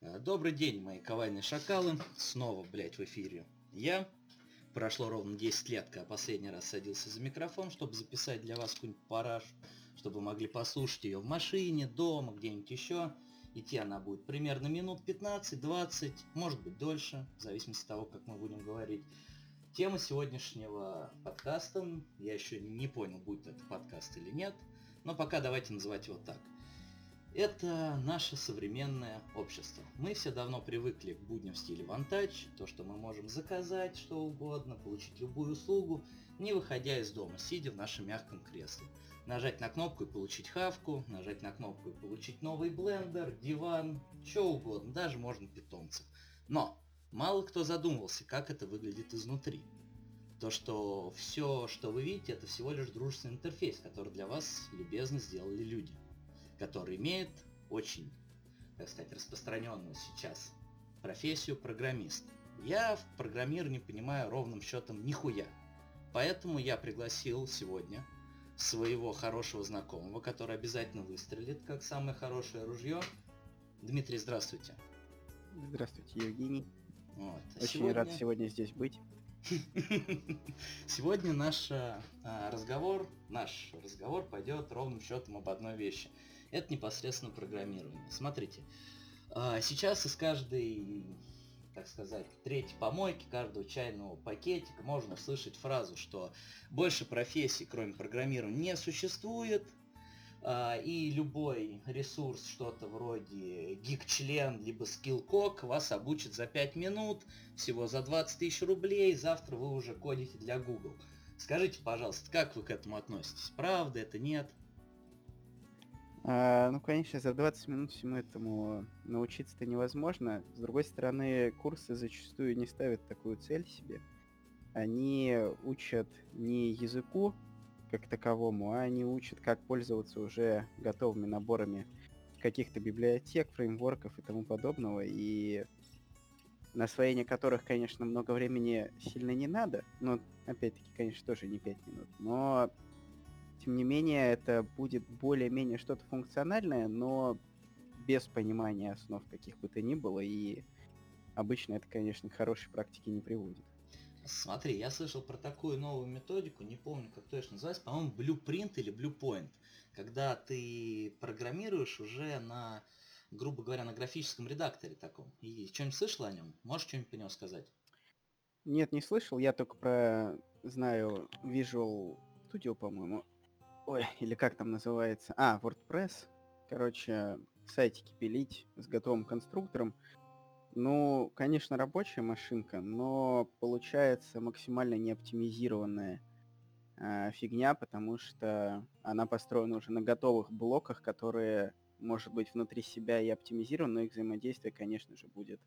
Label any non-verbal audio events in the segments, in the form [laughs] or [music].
Э, добрый день, мои ковальные шакалы. Снова, блядь, в эфире я. Прошло ровно 10 лет, когда последний раз садился за микрофон, чтобы записать для вас какую-нибудь параж, чтобы вы могли послушать ее в машине, дома, где-нибудь еще. Идти она будет примерно минут 15-20, может быть дольше, в зависимости от того, как мы будем говорить. Тема сегодняшнего подкаста, я еще не понял, будет это подкаст или нет, но пока давайте называть его так. Это наше современное общество. Мы все давно привыкли к будням в стиле вантач, то, что мы можем заказать что угодно, получить любую услугу, не выходя из дома, сидя в нашем мягком кресле. Нажать на кнопку и получить хавку, нажать на кнопку и получить новый блендер, диван, что угодно, даже можно питомцев. Но Мало кто задумывался, как это выглядит изнутри. То, что все, что вы видите, это всего лишь дружественный интерфейс, который для вас любезно сделали люди, которые имеют очень, так сказать, распространенную сейчас профессию программист. Я в программировании понимаю ровным счетом нихуя. Поэтому я пригласил сегодня своего хорошего знакомого, который обязательно выстрелит, как самое хорошее ружье. Дмитрий, здравствуйте. Здравствуйте, Евгений. Вот. Очень сегодня... рад сегодня здесь быть. [laughs] Сегодня наш а, разговор, наш разговор пойдет ровным счетом об одной вещи. Это непосредственно программирование. Смотрите, а, сейчас из каждой, так сказать, третьей помойки, каждого чайного пакетика можно услышать фразу, что больше профессий, кроме программирования, не существует, а, и любой ресурс, что-то вроде гик-член, либо скиллкок, вас обучит за 5 минут, всего за 20 тысяч рублей, завтра вы уже кодите для Google. Скажите, пожалуйста, как вы к этому относитесь? Правда это, нет? А, ну, конечно, за 20 минут всему этому научиться-то невозможно. С другой стороны, курсы зачастую не ставят такую цель себе. Они учат не языку, как таковому, а они учат, как пользоваться уже готовыми наборами каких-то библиотек, фреймворков и тому подобного, и на освоение которых, конечно, много времени сильно не надо, но, опять-таки, конечно, тоже не 5 минут, но, тем не менее, это будет более-менее что-то функциональное, но без понимания основ каких бы то ни было, и обычно это, конечно, к хорошей практике не приводит. Смотри, я слышал про такую новую методику, не помню, как точно называется, по-моему, Blueprint или Bluepoint, когда ты программируешь уже на, грубо говоря, на графическом редакторе таком. И что-нибудь слышал о нем? Можешь что-нибудь по нему сказать? Нет, не слышал, я только про, знаю, Visual Studio, по-моему. Ой, или как там называется? А, WordPress. Короче, сайтики пилить с готовым конструктором. Ну, конечно, рабочая машинка, но получается максимально неоптимизированная э, фигня, потому что она построена уже на готовых блоках, которые, может быть, внутри себя и оптимизированы, но их взаимодействие, конечно же, будет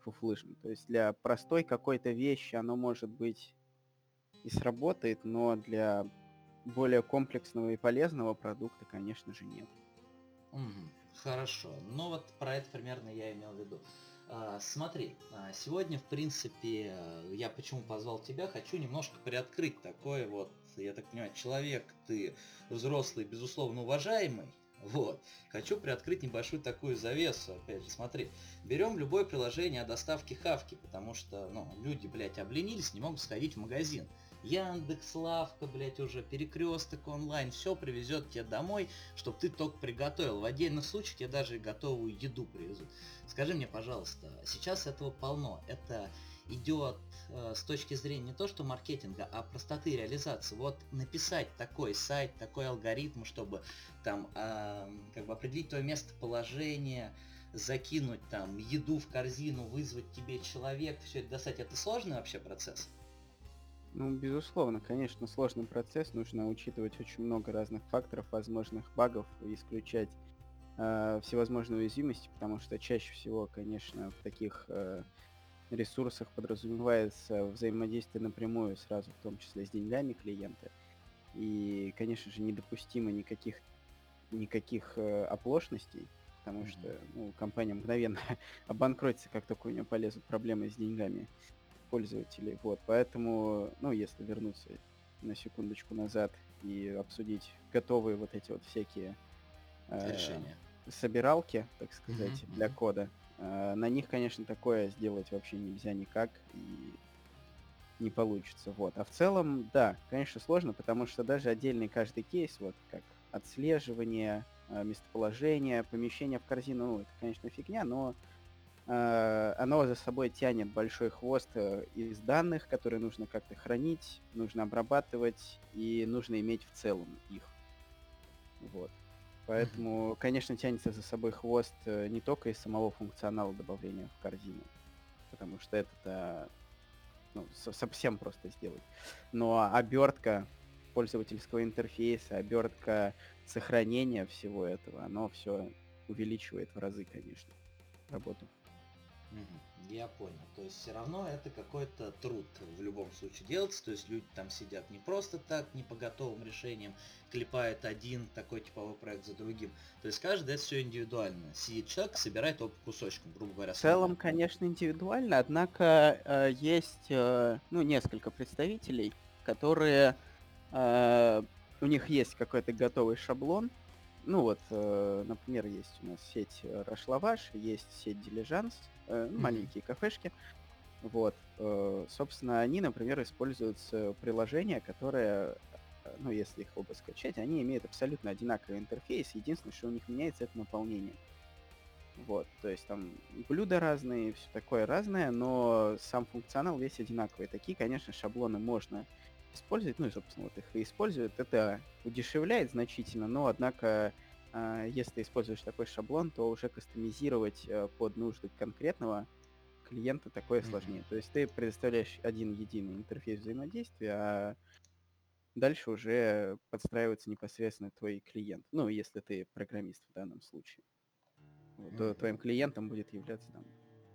фуфлышным. То есть для простой какой-то вещи оно может быть и сработает, но для более комплексного и полезного продукта, конечно же, нет. Хорошо. Ну вот про это примерно я имел в виду. А, смотри, а, сегодня, в принципе, я почему позвал тебя, хочу немножко приоткрыть такой вот, я так понимаю, человек, ты взрослый, безусловно, уважаемый, вот. Хочу приоткрыть небольшую такую завесу. Опять же, смотри. Берем любое приложение о доставке хавки, потому что, ну, люди, блядь, обленились, не могут сходить в магазин. Яндекс, Лавка, блядь, уже перекресток онлайн, все привезет тебе домой, чтобы ты только приготовил. В отдельных случаях тебе даже готовую еду привезут. Скажи мне, пожалуйста, сейчас этого полно. Это идет э, с точки зрения не то что маркетинга, а простоты реализации. Вот написать такой сайт, такой алгоритм, чтобы там э, как бы определить твое местоположение, закинуть там еду в корзину, вызвать тебе человек, все это достать, это сложный вообще процесс? Ну, безусловно, конечно, сложный процесс. Нужно учитывать очень много разных факторов, возможных багов, исключать э, всевозможные уязвимости, потому что чаще всего, конечно, в таких э, ресурсах подразумевается взаимодействие напрямую сразу, в том числе с деньгами клиента. И, конечно же, недопустимо никаких, никаких э, оплошностей, потому mm-hmm. что ну, компания мгновенно [laughs] обанкротится, как только у нее полезут проблемы с деньгами пользователей. Вот, поэтому, ну, если вернуться на секундочку назад и обсудить готовые вот эти вот всякие э, решения, собиралки, так сказать, mm-hmm. для кода, Э, на них, конечно, такое сделать вообще нельзя никак и не получится. Вот. А в целом, да, конечно, сложно, потому что даже отдельный каждый кейс, вот как отслеживание, э, местоположение, помещение в корзину, ну, это, конечно, фигня, но оно за собой тянет большой хвост э, из данных, которые нужно как-то хранить, нужно обрабатывать и нужно иметь в целом их. Вот. Поэтому, конечно, тянется за собой хвост э, не только из самого функционала добавления в корзину, потому что это ну, совсем просто сделать. Но обертка пользовательского интерфейса, обертка сохранения всего этого, оно все увеличивает в разы, конечно, работу. Я понял. То есть все равно это какой-то труд в любом случае делается. То есть люди там сидят не просто так, не по готовым решениям, клепают один такой типовой проект за другим. То есть каждый это все индивидуально. Сидит человек, собирает его по кусочкам, грубо говоря. В целом, конечно, индивидуально, однако э, есть э, ну, несколько представителей, которые э, у них есть какой-то готовый шаблон, ну вот, э, например, есть у нас сеть Рашлаваш, есть сеть Дилижанс, э, mm-hmm. маленькие кафешки. Вот, э, собственно, они, например, используют приложения, которые, э, ну, если их оба скачать, они имеют абсолютно одинаковый интерфейс. Единственное, что у них меняется, это наполнение. Вот, то есть там блюда разные, все такое разное, но сам функционал весь одинаковый. Такие, конечно, шаблоны можно использовать, ну и, собственно, вот их и используют. Это удешевляет значительно, но, однако, э, если используешь такой шаблон, то уже кастомизировать э, под нужды конкретного клиента такое mm-hmm. сложнее. То есть ты предоставляешь один единый интерфейс взаимодействия, а дальше уже подстраивается непосредственно твой клиент. Ну, если ты программист в данном случае. Вот, mm-hmm. твоим клиентом будет являться там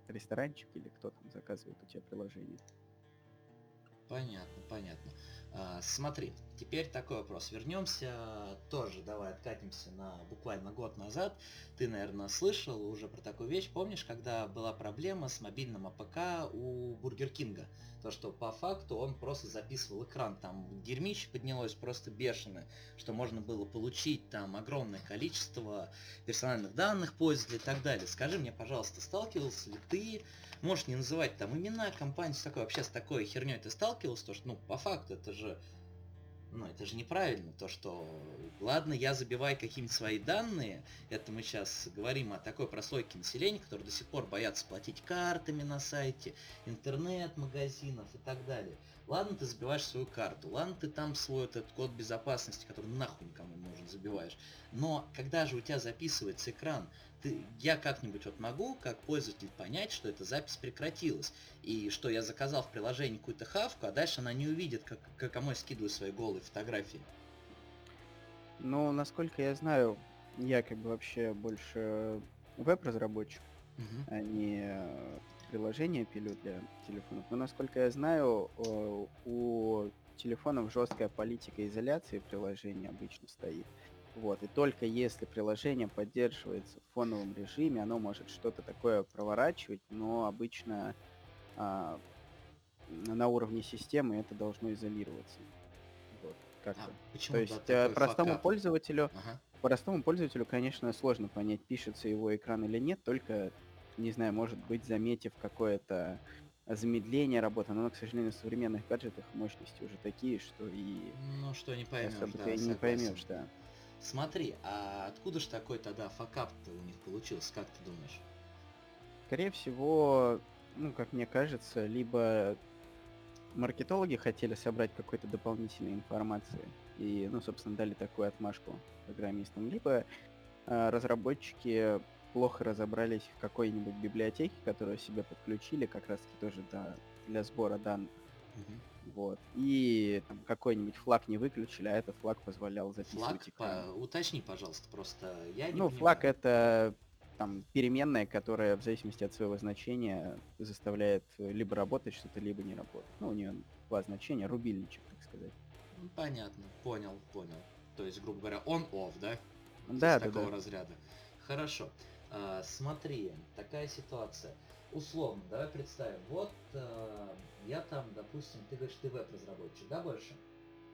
ресторанчик или кто там заказывает у тебя приложение. Понятно, понятно. А, смотри, теперь такой вопрос. Вернемся тоже, давай откатимся на буквально год назад. Ты, наверное, слышал уже про такую вещь. Помнишь, когда была проблема с мобильным APK у Бургер Кинга? То, что по факту он просто записывал экран. Там дерьмище поднялось просто бешеное, что можно было получить там огромное количество персональных данных пользователей и так далее. Скажи мне, пожалуйста, сталкивался ли ты можешь не называть там имена компании, с такой, вообще с такой херней ты сталкивался, то что, ну, по факту это же, ну, это же неправильно, то что, ладно, я забиваю какие-нибудь свои данные, это мы сейчас говорим о такой прослойке населения, которые до сих пор боятся платить картами на сайте, интернет-магазинов и так далее. Ладно, ты забиваешь свою карту, ладно, ты там свой этот код безопасности, который нахуй никому забиваешь. Но когда же у тебя записывается экран, ты, я как-нибудь вот могу, как пользователь, понять, что эта запись прекратилась, и что я заказал в приложении какую-то хавку, а дальше она не увидит, как, как кому я скидываю свои голые фотографии. Ну, насколько я знаю, я как бы вообще больше веб-разработчик, угу. а не э, приложение пилю для телефонов. Но насколько я знаю, у телефонов жесткая политика изоляции приложения обычно стоит. Вот, и только если приложение поддерживается в фоновом режиме, оно может что-то такое проворачивать, но обычно а, на уровне системы это должно изолироваться. Вот, как-то. А, почему, То есть да, простому факап? пользователю, ага. простому пользователю, конечно, сложно понять, пишется его экран или нет, только, не знаю, может быть, заметив какое-то замедление работы, но, к сожалению, в современных гаджетах мощности уже такие, что и... Ну, что не поймешь, да, ты не поймешь, да. Смотри, а откуда же такой тогда факап-то у них получился, как ты думаешь? Скорее всего, ну, как мне кажется, либо маркетологи хотели собрать какой-то дополнительной информации и, ну, собственно, дали такую отмашку программистам, либо э, разработчики плохо разобрались в какой-нибудь библиотеке, которую себе подключили, как раз-таки тоже да, для сбора данных. Угу. Вот. И там, какой-нибудь флаг не выключили, а этот флаг позволял записывать флаг, По... Уточни, пожалуйста, просто я не Ну, понимаю. флаг это там переменная, которая в зависимости от своего значения заставляет либо работать что-то, либо не работать. Ну, у нее два значения, рубильничек, так сказать. Ну, понятно, понял, понял. То есть, грубо говоря, он-офф, да? Да, да, такого да. разряда. Хорошо. А, смотри, такая ситуация условно, давай представим, вот э, я там, допустим, ты говоришь, ты веб-разработчик, да, больше?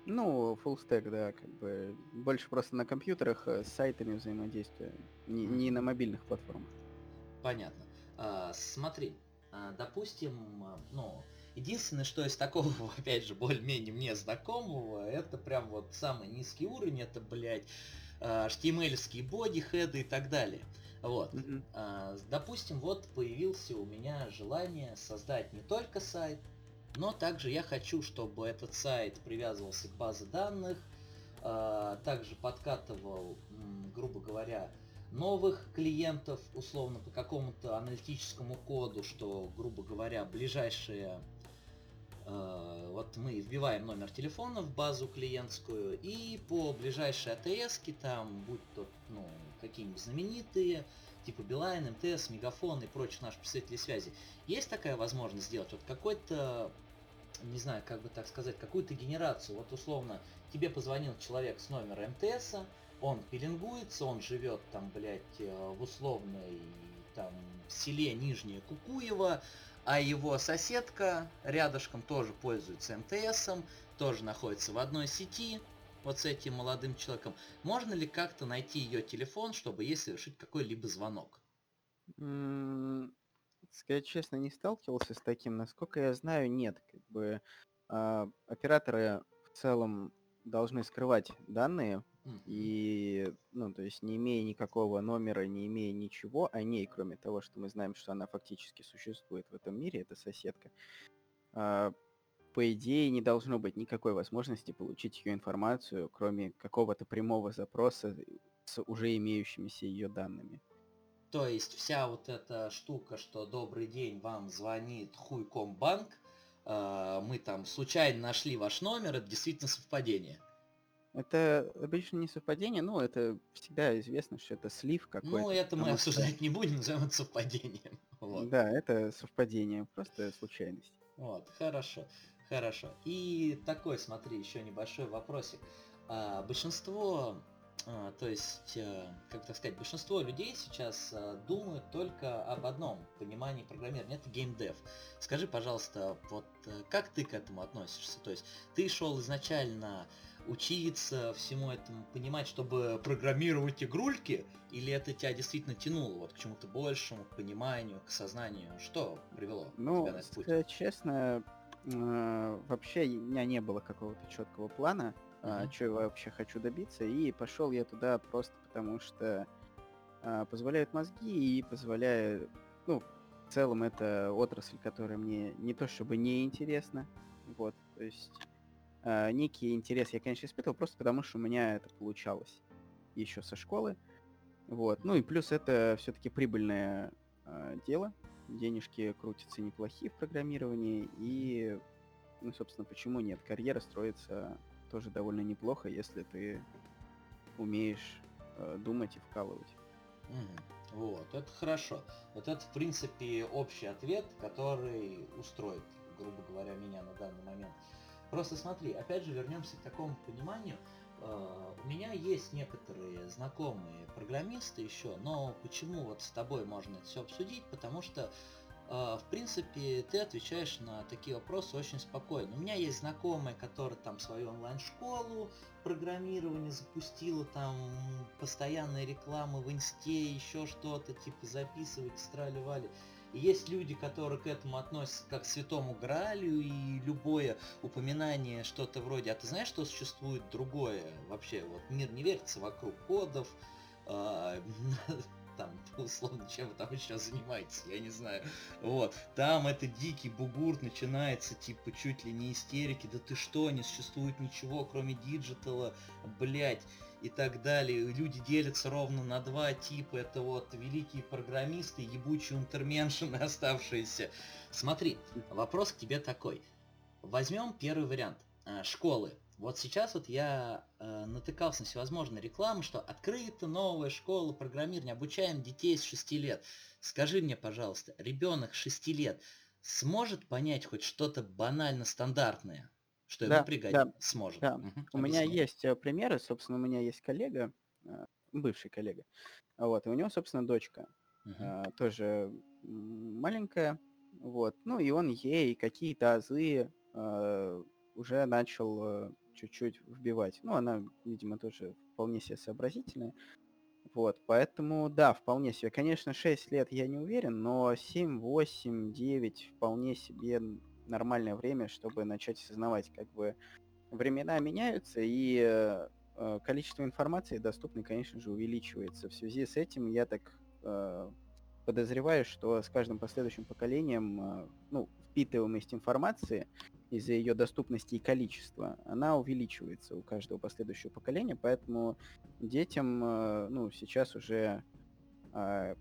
Ну, full stack, да, как бы больше просто на компьютерах э, с сайтами взаимодействия, не, не на мобильных платформах. Понятно. А, смотри, а, допустим, а, ну, единственное, что из такого, [laughs] опять же, более-менее мне знакомого, это прям вот самый низкий уровень, это, блядь, HTML-ские боди, хеды и так далее. Вот. Mm-hmm. А, допустим, вот появился у меня желание создать не только сайт, но также я хочу, чтобы этот сайт привязывался к базе данных, а, также подкатывал, грубо говоря, новых клиентов, условно, по какому-то аналитическому коду, что, грубо говоря, ближайшие Э, вот мы вбиваем номер телефона в базу клиентскую, и по ближайшей АТС, там, будь то ну, какие-нибудь знаменитые, типа Билайн, МТС, Мегафон и прочих наших представителей связи, есть такая возможность сделать вот какой-то, не знаю, как бы так сказать, какую-то генерацию. Вот условно, тебе позвонил человек с номера МТС, он пеленгуется, он живет там, блядь, э, в условной там селе Нижнее Кукуево, а его соседка рядышком тоже пользуется МТСом, тоже находится в одной сети, вот с этим молодым человеком. Можно ли как-то найти ее телефон, чтобы ей совершить какой-либо звонок? Сказать честно, не сталкивался с таким. Насколько я знаю, нет. Как бы э, операторы в целом должны скрывать данные и, ну, то есть не имея никакого номера, не имея ничего о ней, кроме того, что мы знаем, что она фактически существует в этом мире, это соседка, а, по идее не должно быть никакой возможности получить ее информацию, кроме какого-то прямого запроса с уже имеющимися ее данными. То есть вся вот эта штука, что добрый день, вам звонит Хуйкомбанк, э, мы там случайно нашли ваш номер, это действительно совпадение. Это обычно не совпадение, но это всегда известно, что это слив какой-то. Ну, это мы обсуждать не будем, [laughs] назовем это совпадением. Вот. Да, это совпадение, просто случайность. Вот, хорошо, хорошо. И такой, смотри, еще небольшой вопросик. А, большинство, а, то есть, а, как так сказать, большинство людей сейчас а, думают только об одном понимании программирования, это геймдев. Скажи, пожалуйста, вот э, как ты к этому относишься? То есть, ты шел изначально учиться всему этому, понимать, чтобы программировать игрульки, или это тебя действительно тянуло вот к чему-то большему, к пониманию, к сознанию? Что привело ну, тебя на этот путь? честно, э, вообще у меня не было какого-то четкого плана, uh-huh. что я вообще хочу добиться, и пошел я туда просто потому, что э, позволяют мозги и позволяют, ну, в целом это отрасль, которая мне не то чтобы не интересна, вот, то есть э, некий интерес я, конечно, испытывал, просто потому что у меня это получалось еще со школы. Вот. Ну и плюс это все-таки прибыльное э, дело. Денежки крутятся неплохие в программировании. И, ну, собственно, почему нет? Карьера строится тоже довольно неплохо, если ты умеешь э, думать и вкалывать. Угу. Вот, это хорошо. Вот это, в принципе, общий ответ, который устроит, грубо говоря, меня на данный момент. Просто смотри, опять же вернемся к такому пониманию. Э, у меня есть некоторые знакомые программисты еще, но почему вот с тобой можно это все обсудить? Потому что, э, в принципе, ты отвечаешь на такие вопросы очень спокойно. У меня есть знакомая, которая там свою онлайн-школу программирования запустила, там постоянные рекламы в инсте, еще что-то, типа записывать, страли-вали. Есть люди, которые к этому относятся как к святому Граалю, и любое упоминание что-то вроде, а ты знаешь, что существует другое вообще, вот мир не вертится вокруг кодов, э, [laughs] там, условно, чем вы там еще занимаетесь, я не знаю. Вот, там это дикий бугурт начинается, типа, чуть ли не истерики, да ты что, не существует ничего, кроме диджитала, блять и так далее. Люди делятся ровно на два типа. Это вот великие программисты, ебучие унтерменшины [laughs] оставшиеся. Смотри, вопрос к тебе такой. Возьмем первый вариант. А, школы. Вот сейчас вот я э, натыкался на всевозможные рекламы, что открыта новая школа программирования, обучаем детей с 6 лет. Скажи мне, пожалуйста, ребенок 6 лет сможет понять хоть что-то банально стандартное? Что да, пригодится, да, сможет. Да. Угу, у меня есть э, примеры, собственно, у меня есть коллега, э, бывший коллега, вот, и у него, собственно, дочка, угу. тоже маленькая, вот, ну и он ей какие-то азы уже начал чуть-чуть вбивать. Ну, она, видимо, тоже вполне себе сообразительная. Вот, поэтому, да, вполне себе. Конечно, 6 лет я не уверен, но 7, 8, 9 вполне себе нормальное время, чтобы начать осознавать, как бы времена меняются, и э, э количество информации доступной, конечно же, увеличивается. В связи с этим я так э, подозреваю, что с каждым последующим поколением, э, ну, впитываемость информации из-за ее доступности и количества, она увеличивается у каждого последующего поколения, поэтому детям, э, ну, сейчас уже э,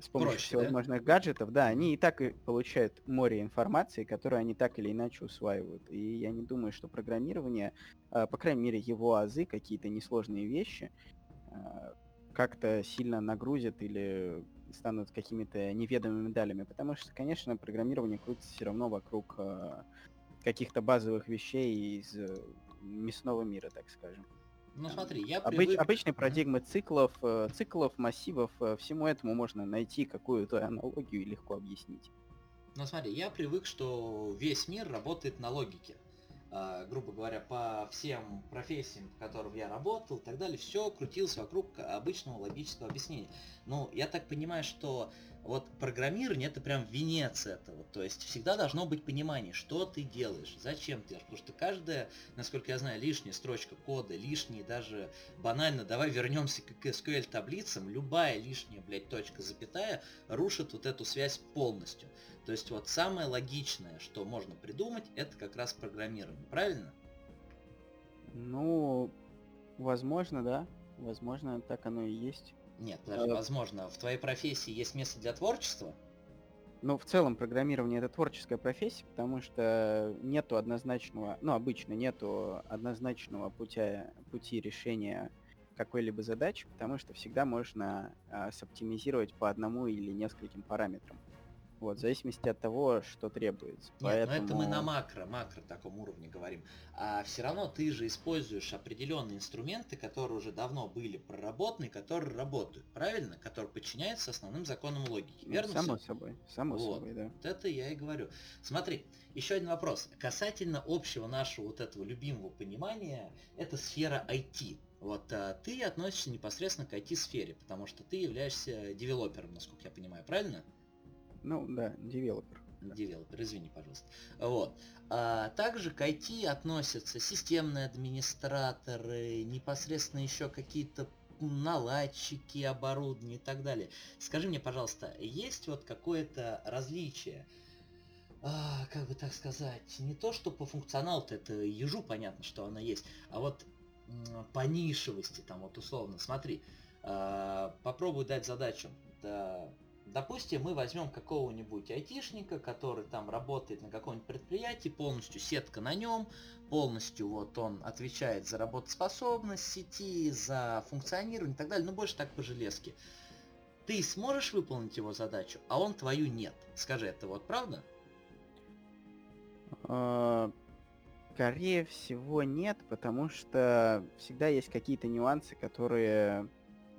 с помощью Проще, всевозможных да? гаджетов, да, они и так и получают море информации, которую они так или иначе усваивают. И я не думаю, что программирование, э, по крайней мере, его азы, какие-то несложные вещи, как-то сильно нагрузят или станут какими-то неведомыми далями, потому что, конечно, программирование крутится все равно вокруг э, каких-то базовых вещей из э, мясного мира, так скажем. Ну смотри, я Обыч, привык... Обычные парадигмы циклов, э, циклов, массивов, э, всему этому можно найти какую-то аналогию и легко объяснить. Ну смотри, я привык, что весь мир работает на логике. А, грубо говоря, по всем профессиям, в которых я работал и так далее, все крутилось вокруг обычного логического объяснения. Ну, я так понимаю, что вот программирование это прям венец этого. То есть всегда должно быть понимание, что ты делаешь, зачем ты делаешь. Потому что каждая, насколько я знаю, лишняя строчка кода, лишние даже банально, давай вернемся к SQL таблицам, любая лишняя, блядь, точка, запятая, рушит вот эту связь полностью. То есть вот самое логичное, что можно придумать, это как раз программирование, правильно? Ну, возможно, да. Возможно, так оно и есть. Нет, даже а... возможно. В твоей профессии есть место для творчества? Ну, в целом, программирование это творческая профессия, потому что нету однозначного, ну, обычно нету однозначного пути, пути решения какой-либо задачи, потому что всегда можно а, соптимизировать по одному или нескольким параметрам. Вот, в зависимости от того, что требуется. Нет, Поэтому... но это мы на макро, макро таком уровне говорим. А все равно ты же используешь определенные инструменты, которые уже давно были проработаны, которые работают, правильно? Которые подчиняются основным законам логики, ну, верно? Само все? собой, само вот. собой, да. Вот это я и говорю. Смотри, еще один вопрос. Касательно общего нашего вот этого любимого понимания, это сфера IT. Вот а, ты относишься непосредственно к IT-сфере, потому что ты являешься девелопером, насколько я понимаю, правильно? Ну да, девелопер. Девелопер, извини, пожалуйста. Вот. А также к IT относятся системные администраторы, непосредственно еще какие-то наладчики оборудования и так далее. Скажи мне, пожалуйста, есть вот какое-то различие, а, как бы так сказать, не то, что по функционалу-то это ежу понятно, что она есть, а вот по нишевости, там вот условно, смотри, а, попробуй дать задачу, да, Допустим, мы возьмем какого-нибудь айтишника, который там работает на каком-нибудь предприятии, полностью сетка на нем, полностью вот он отвечает за работоспособность сети, за функционирование и так далее, ну больше так по железке. Ты сможешь выполнить его задачу, а он твою нет. Скажи, это вот правда? А, скорее всего нет, потому что всегда есть какие-то нюансы, которые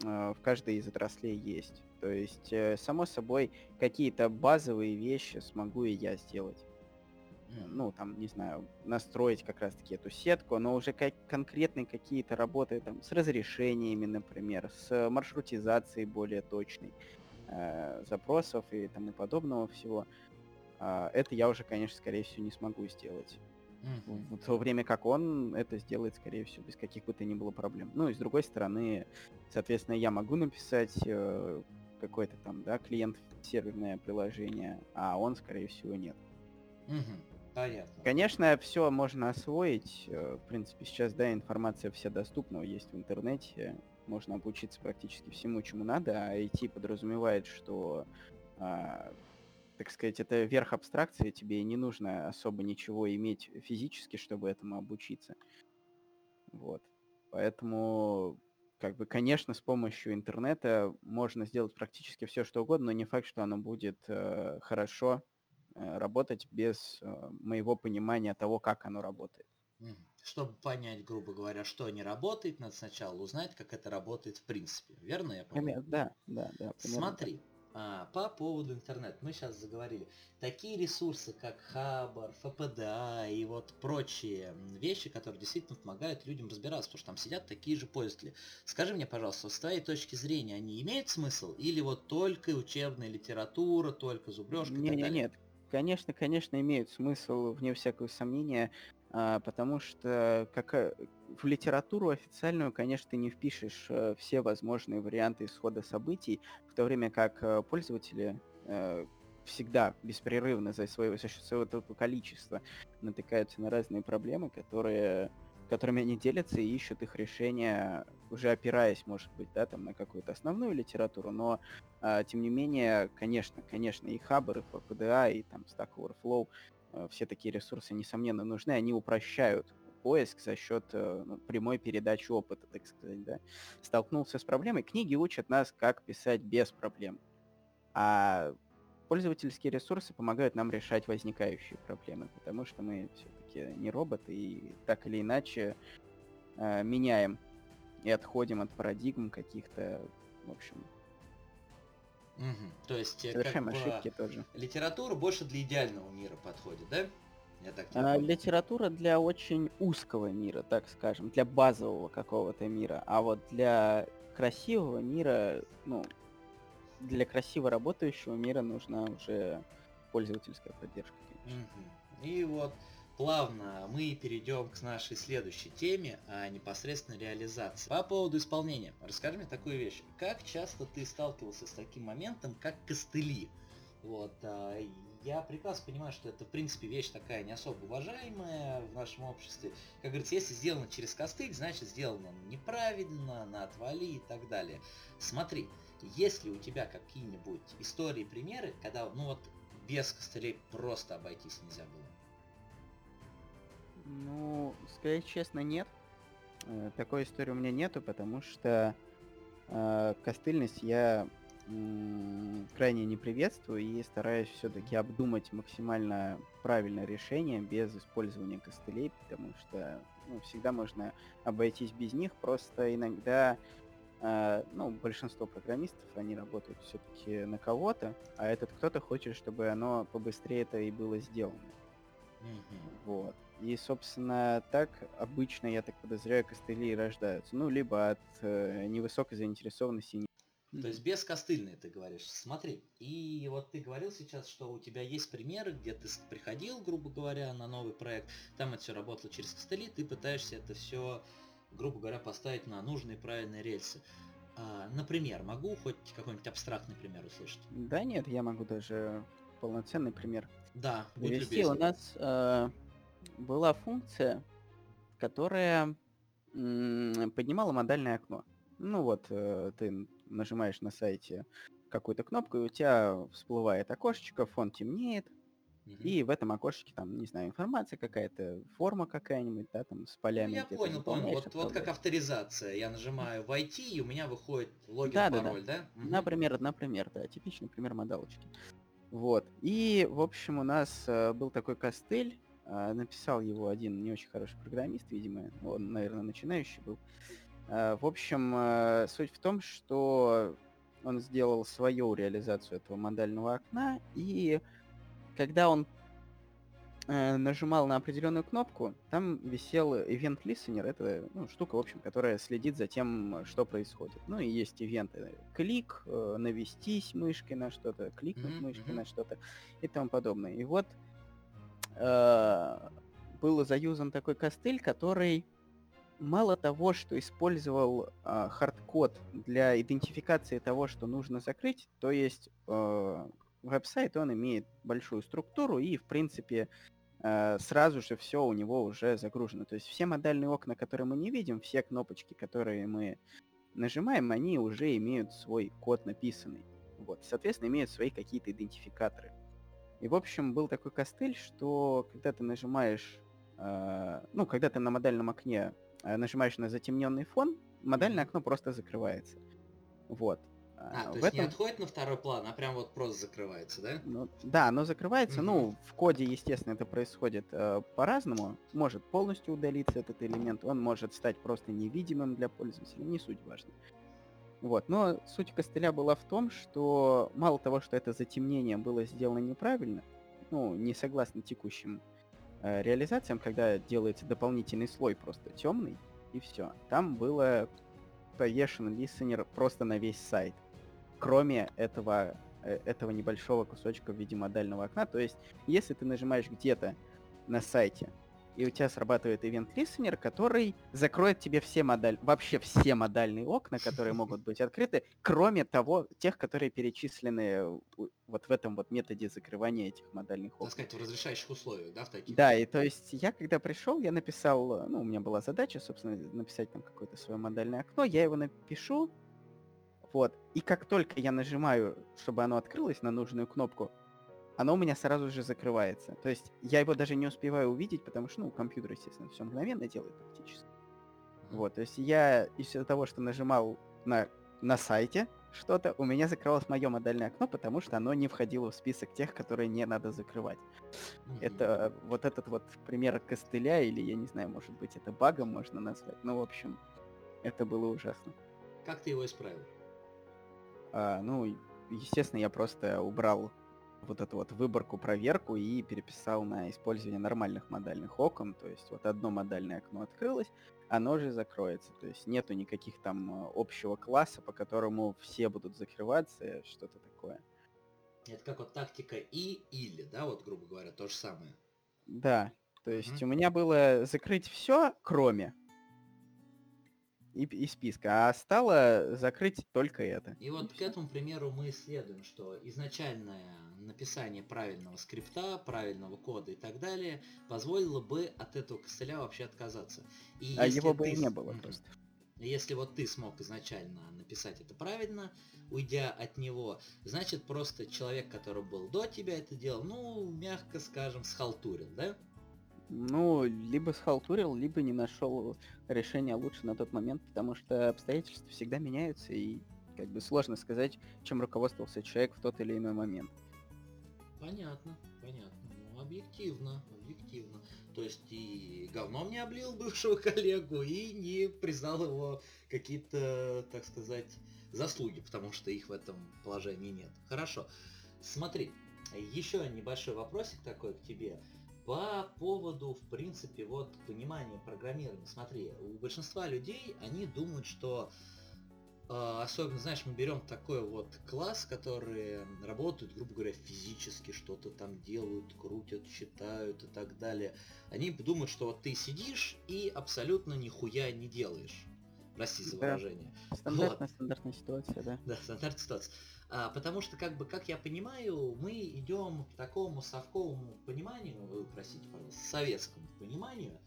а, в каждой из отраслей есть. То есть, э, само собой, какие-то базовые вещи смогу и я сделать. Ну, там, не знаю, настроить как раз-таки эту сетку, но уже как конкретные какие-то работы там с разрешениями, например, с маршрутизацией более точной э, запросов и тому подобного всего. Э, это я уже, конечно, скорее всего, не смогу сделать. В, в то время как он это сделает, скорее всего, без каких бы то ни было проблем. Ну и с другой стороны, соответственно, я могу написать э, какой-то там, да, клиент-серверное приложение, а он, скорее всего, нет. Угу. Понятно. Конечно, все можно освоить. Э, в принципе, сейчас, да, информация вся доступна, есть в интернете. Можно обучиться практически всему, чему надо, а IT подразумевает, что, а, так сказать, это верх абстракции, тебе не нужно особо ничего иметь физически, чтобы этому обучиться. Вот. Поэтому как бы, конечно, с помощью интернета можно сделать практически все, что угодно, но не факт, что оно будет э, хорошо э, работать без э, моего понимания того, как оно работает. Чтобы понять, грубо говоря, что не работает, надо сначала узнать, как это работает в принципе. Верно я понял? Да, да, да. Смотри, А, по поводу интернета, мы сейчас заговорили. Такие ресурсы, как Хабар, ФПДА и вот прочие вещи, которые действительно помогают людям разбираться, потому что там сидят такие же пользователи. Скажи мне, пожалуйста, с твоей точки зрения, они имеют смысл? Или вот только учебная литература, только зубрежка не, не, Нет, конечно, конечно, имеют смысл, вне всякого сомнения. А, потому что как э, в литературу официальную, конечно, ты не впишешь э, все возможные варианты исхода событий, в то время как э, пользователи всегда беспрерывно за свое, за счет своего количества натыкаются на разные проблемы, которые, которыми они делятся и ищут их решения, уже опираясь, может быть, да, там на какую-то основную литературу, но а, тем не менее, конечно, конечно, и Хабр, и PPDA, и там Stack Overflow все такие ресурсы, несомненно, нужны, они упрощают поиск за счет э, ну, прямой передачи опыта, так сказать, да. Столкнулся с проблемой. Книги учат нас, как писать без проблем. А пользовательские ресурсы помогают нам решать возникающие проблемы, потому что мы все-таки не роботы и так или иначе э, меняем и отходим от парадигм каких-то, в общем, Угу. То есть э, Совершаем как ошибки бы, тоже. литература больше для идеального мира подходит, да? Я так а, литература для очень узкого мира, так скажем, для базового какого-то мира. А вот для красивого мира, ну, для красиво работающего мира нужна уже пользовательская поддержка, конечно. Угу. И вот плавно мы перейдем к нашей следующей теме, а непосредственно реализации. По поводу исполнения. Расскажи мне такую вещь. Как часто ты сталкивался с таким моментом, как костыли? Вот, а, я прекрасно понимаю, что это, в принципе, вещь такая не особо уважаемая в нашем обществе. Как говорится, если сделано через костыль, значит сделано неправильно, на отвали и так далее. Смотри, есть ли у тебя какие-нибудь истории, примеры, когда, ну вот, без костылей просто обойтись нельзя было? Ну, сказать честно, нет. Э, такой истории у меня нету, потому что э, костыльность я м, крайне не приветствую и стараюсь все-таки обдумать максимально правильное решение без использования костылей, потому что ну, всегда можно обойтись без них, просто иногда Uh, ну, большинство программистов, они работают все-таки на кого-то, а этот кто-то хочет, чтобы оно побыстрее это и было сделано. Mm-hmm. Вот. И, собственно, так обычно, я так подозреваю, костыли рождаются. Ну, либо от э, невысокой заинтересованности. То есть без костыльной ты говоришь. Смотри, и вот ты говорил сейчас, что у тебя есть примеры, где ты приходил, грубо говоря, на новый проект, там это все работало через костыли, ты пытаешься это все, грубо говоря, поставить на нужные правильные рельсы. А, например, могу хоть какой-нибудь абстрактный пример услышать? Да нет, я могу даже полноценный пример. Да, будь у нас э, была функция, которая поднимала модальное окно. Ну вот, э, ты нажимаешь на сайте какую-то кнопку, и у тебя всплывает окошечко, фон темнеет, угу. и в этом окошечке там, не знаю, информация какая-то, форма какая-нибудь, да, там с полями. Ну, я понял, понял. Вот, вот как авторизация. Я нажимаю войти, и у меня выходит логин, да, пароль, да? да? да? Угу. Например, например, да, типичный пример модалочки. Вот. И, в общем, у нас э, был такой костыль, написал его один не очень хороший программист, видимо, он, наверное, начинающий был. А, в общем, а, суть в том, что он сделал свою реализацию этого модального окна, и когда он э, нажимал на определенную кнопку, там висел Event Listener, это ну, штука, в общем, которая следит за тем, что происходит. Ну и есть ивенты клик, э, навестись мышкой на что-то, кликнуть mm-hmm. мышкой на что-то и тому подобное. И вот э, был заюзан такой костыль, который мало того, что использовал э, хардкод для идентификации того, что нужно закрыть, то есть э, веб-сайт, он имеет большую структуру и, в принципе, э, сразу же все у него уже загружено. То есть все модальные окна, которые мы не видим, все кнопочки, которые мы нажимаем, они уже имеют свой код написанный. Вот, соответственно, имеют свои какие-то идентификаторы. И, в общем, был такой костыль, что когда ты нажимаешь, э, ну, когда ты на модальном окне э, нажимаешь на затемненный фон, модальное окно просто закрывается. Вот. А, а то есть этом... не отходит на второй план, а прям вот просто закрывается, да? Ну, да, оно закрывается. Угу. Ну, в коде, естественно, это происходит э, по-разному. Может полностью удалиться этот элемент, он может стать просто невидимым для пользователя, не суть важно. Вот, но суть костыля была в том, что мало того, что это затемнение было сделано неправильно, ну, не согласно текущим э, реализациям, когда делается дополнительный слой просто темный, и все. Там было повешен листенер просто на весь сайт, кроме этого, э, этого небольшого кусочка в виде модального окна. То есть, если ты нажимаешь где-то на сайте и у тебя срабатывает event listener, который закроет тебе все модаль, вообще все модальные окна, которые [laughs] могут быть открыты, кроме того, тех, которые перечислены вот в этом вот методе закрывания этих модальных окон. Так сказать, в разрешающих условиях, да, в таких? Да, и то есть я когда пришел, я написал, ну, у меня была задача, собственно, написать там какое-то свое модальное окно, я его напишу, вот, и как только я нажимаю, чтобы оно открылось на нужную кнопку, оно у меня сразу же закрывается. То есть я его даже не успеваю увидеть, потому что, ну, компьютер, естественно, все мгновенно делает практически. Вот, то есть я из-за того, что нажимал на, на сайте что-то, у меня закрылось мое модальное окно, потому что оно не входило в список тех, которые не надо закрывать. Mm-hmm. Это вот этот вот пример костыля, или я не знаю, может быть, это багом можно назвать. Ну, в общем, это было ужасно. Как ты его исправил? А, ну, естественно, я просто убрал вот эту вот выборку, проверку и переписал на использование нормальных модальных окон. То есть вот одно модальное окно открылось, оно же закроется. То есть нету никаких там э, общего класса, по которому все будут закрываться, что-то такое. Это как вот тактика и или, да, вот грубо говоря, то же самое. Да, то есть mm-hmm. у меня было закрыть все, кроме и, и списка, а стало закрыть только это. И вот к этому примеру мы исследуем, что изначальное написание правильного скрипта, правильного кода и так далее позволило бы от этого костыля вообще отказаться. И а его бы и не было просто. Если вот ты смог изначально написать это правильно, уйдя от него, значит просто человек, который был до тебя это делал, ну, мягко скажем, схалтурил, да? Ну, либо схалтурил, либо не нашел решения лучше на тот момент, потому что обстоятельства всегда меняются, и как бы сложно сказать, чем руководствовался человек в тот или иной момент. Понятно, понятно. Ну, объективно, объективно. То есть и говном не облил бывшего [laughs] коллегу, и не признал его какие-то, так сказать, заслуги, потому что их в этом положении нет. Хорошо. Смотри, еще небольшой вопросик такой к тебе. По поводу, в принципе, вот понимания программирования. Смотри, у большинства людей, они думают, что э, особенно, знаешь, мы берем такой вот класс, которые работают, грубо говоря, физически, что-то там делают, крутят, считают и так далее. Они думают, что вот ты сидишь и абсолютно нихуя не делаешь. Прости за выражение. Да. Стандартная, вот. стандартная ситуация, да. Да, стандартная ситуация. А, потому что, как бы, как я понимаю, мы идем к такому совковому пониманию, вы, простите, пожалуйста, советскому пониманию,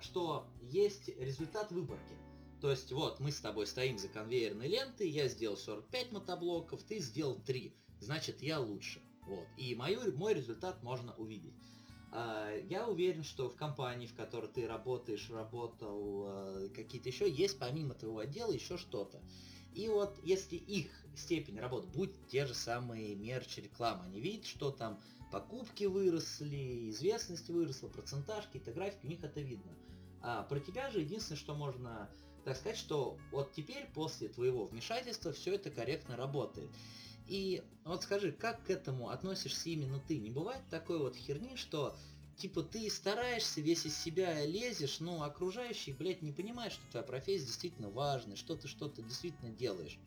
что есть результат выборки. То есть, вот, мы с тобой стоим за конвейерной лентой, я сделал 45 мотоблоков, ты сделал 3. Значит, я лучше. Вот. И мою, мой результат можно увидеть. А, я уверен, что в компании, в которой ты работаешь, работал, а, какие-то еще, есть помимо твоего отдела еще что-то. И вот если их степень работы, будь те же самые мерч, реклама, они видят, что там покупки выросли, известность выросла, процентаж, какие-то графики, у них это видно. А про тебя же единственное, что можно так сказать, что вот теперь после твоего вмешательства все это корректно работает. И вот скажи, как к этому относишься именно ты? Не бывает такой вот херни, что типа ты стараешься, весь из себя лезешь, но окружающие, блядь, не понимают, что твоя профессия действительно важная, что ты что-то действительно делаешь.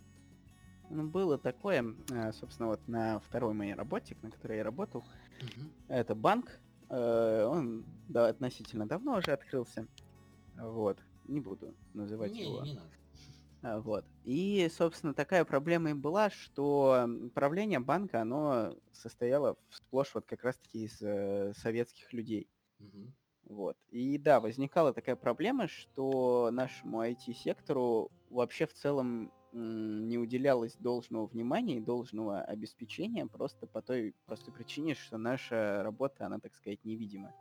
Ну, было такое, э, собственно, вот на второй моей работе, на которой я работал, угу. это банк, э, он да, относительно давно уже открылся, вот, не буду называть не, его. Не надо. А, вот. И, собственно, такая проблема и была, что правление банка, оно состояло сплошь вот как раз-таки из э, советских людей. Угу. Вот. И да, возникала такая проблема, что нашему IT-сектору вообще в целом не уделялось должного внимания и должного обеспечения просто по той простой причине, что наша работа, она, так сказать, невидима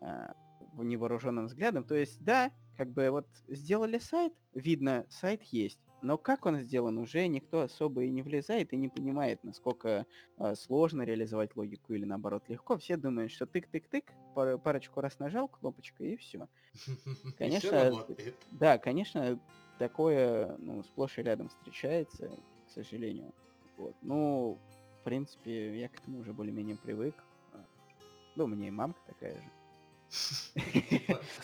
а, невооруженным взглядом. То есть, да, как бы вот сделали сайт, видно, сайт есть. Но как он сделан, уже никто особо и не влезает и не понимает, насколько э, сложно реализовать логику или наоборот легко. Все думают, что тык-тык-тык, пар- парочку раз нажал кнопочкой и все. [laughs] Конечно, да, конечно, такое ну, сплошь и рядом встречается, к сожалению. Вот. Ну, в принципе, я к этому уже более-менее привык. А, ну, мне и мамка такая же.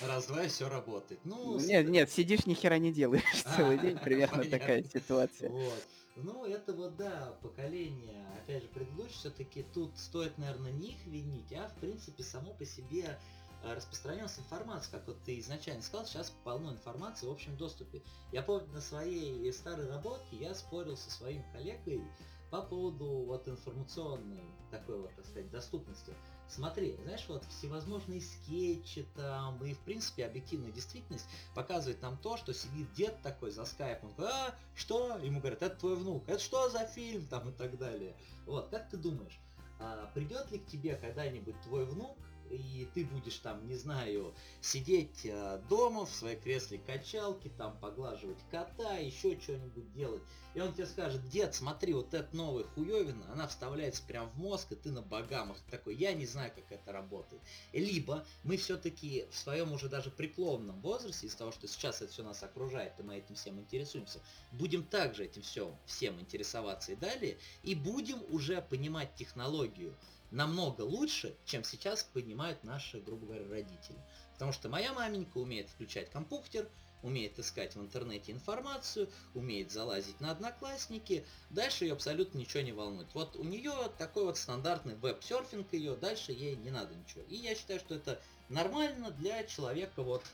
Раз-два все работает. Ну, нет, нет, сидишь ни хера не делаешь [laughs] целый день, примерно такая ситуация. Вот. Ну, это вот, да, поколение, опять же, предыдущее, все-таки тут стоит, наверное, не их винить, а, в принципе, само по себе а, распространялась информация, как вот ты изначально сказал, сейчас полно информации в общем доступе. Я помню, на своей старой работе я спорил со своим коллегой по поводу вот информационной такой вот, так сказать, доступности. Смотри, знаешь, вот всевозможные скетчи там, и в принципе объективная действительность показывает нам то, что сидит дед такой за скайпом, а, что? Ему говорят, это твой внук, это что за фильм там и так далее. Вот, как ты думаешь, а, придет ли к тебе когда-нибудь твой внук и ты будешь там, не знаю, сидеть э, дома в своей кресле качалки, там поглаживать кота, еще что-нибудь делать. И он тебе скажет, дед, смотри, вот эта новая хуевина, она вставляется прямо в мозг, и ты на богамах такой, я не знаю, как это работает. Либо мы все-таки в своем уже даже преклонном возрасте, из того, что сейчас это все нас окружает, и мы этим всем интересуемся, будем также этим все, всем интересоваться и далее, и будем уже понимать технологию, намного лучше, чем сейчас понимают наши, грубо говоря, родители. Потому что моя маменька умеет включать компьютер, умеет искать в интернете информацию, умеет залазить на одноклассники, дальше ее абсолютно ничего не волнует. Вот у нее такой вот стандартный веб-серфинг ее, дальше ей не надо ничего. И я считаю, что это нормально для человека, вот,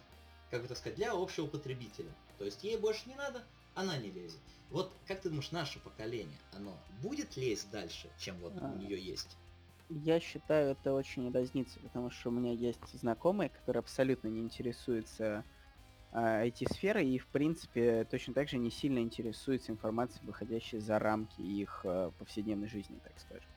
как это сказать, для общего потребителя. То есть ей больше не надо, она не лезет. Вот как ты думаешь, наше поколение, оно будет лезть дальше, чем вот у а. нее есть? Я считаю, это очень разница, потому что у меня есть знакомые, которые абсолютно не интересуются а, IT-сферой и, в принципе, точно так же не сильно интересуются информацией, выходящей за рамки их а, повседневной жизни, так скажем.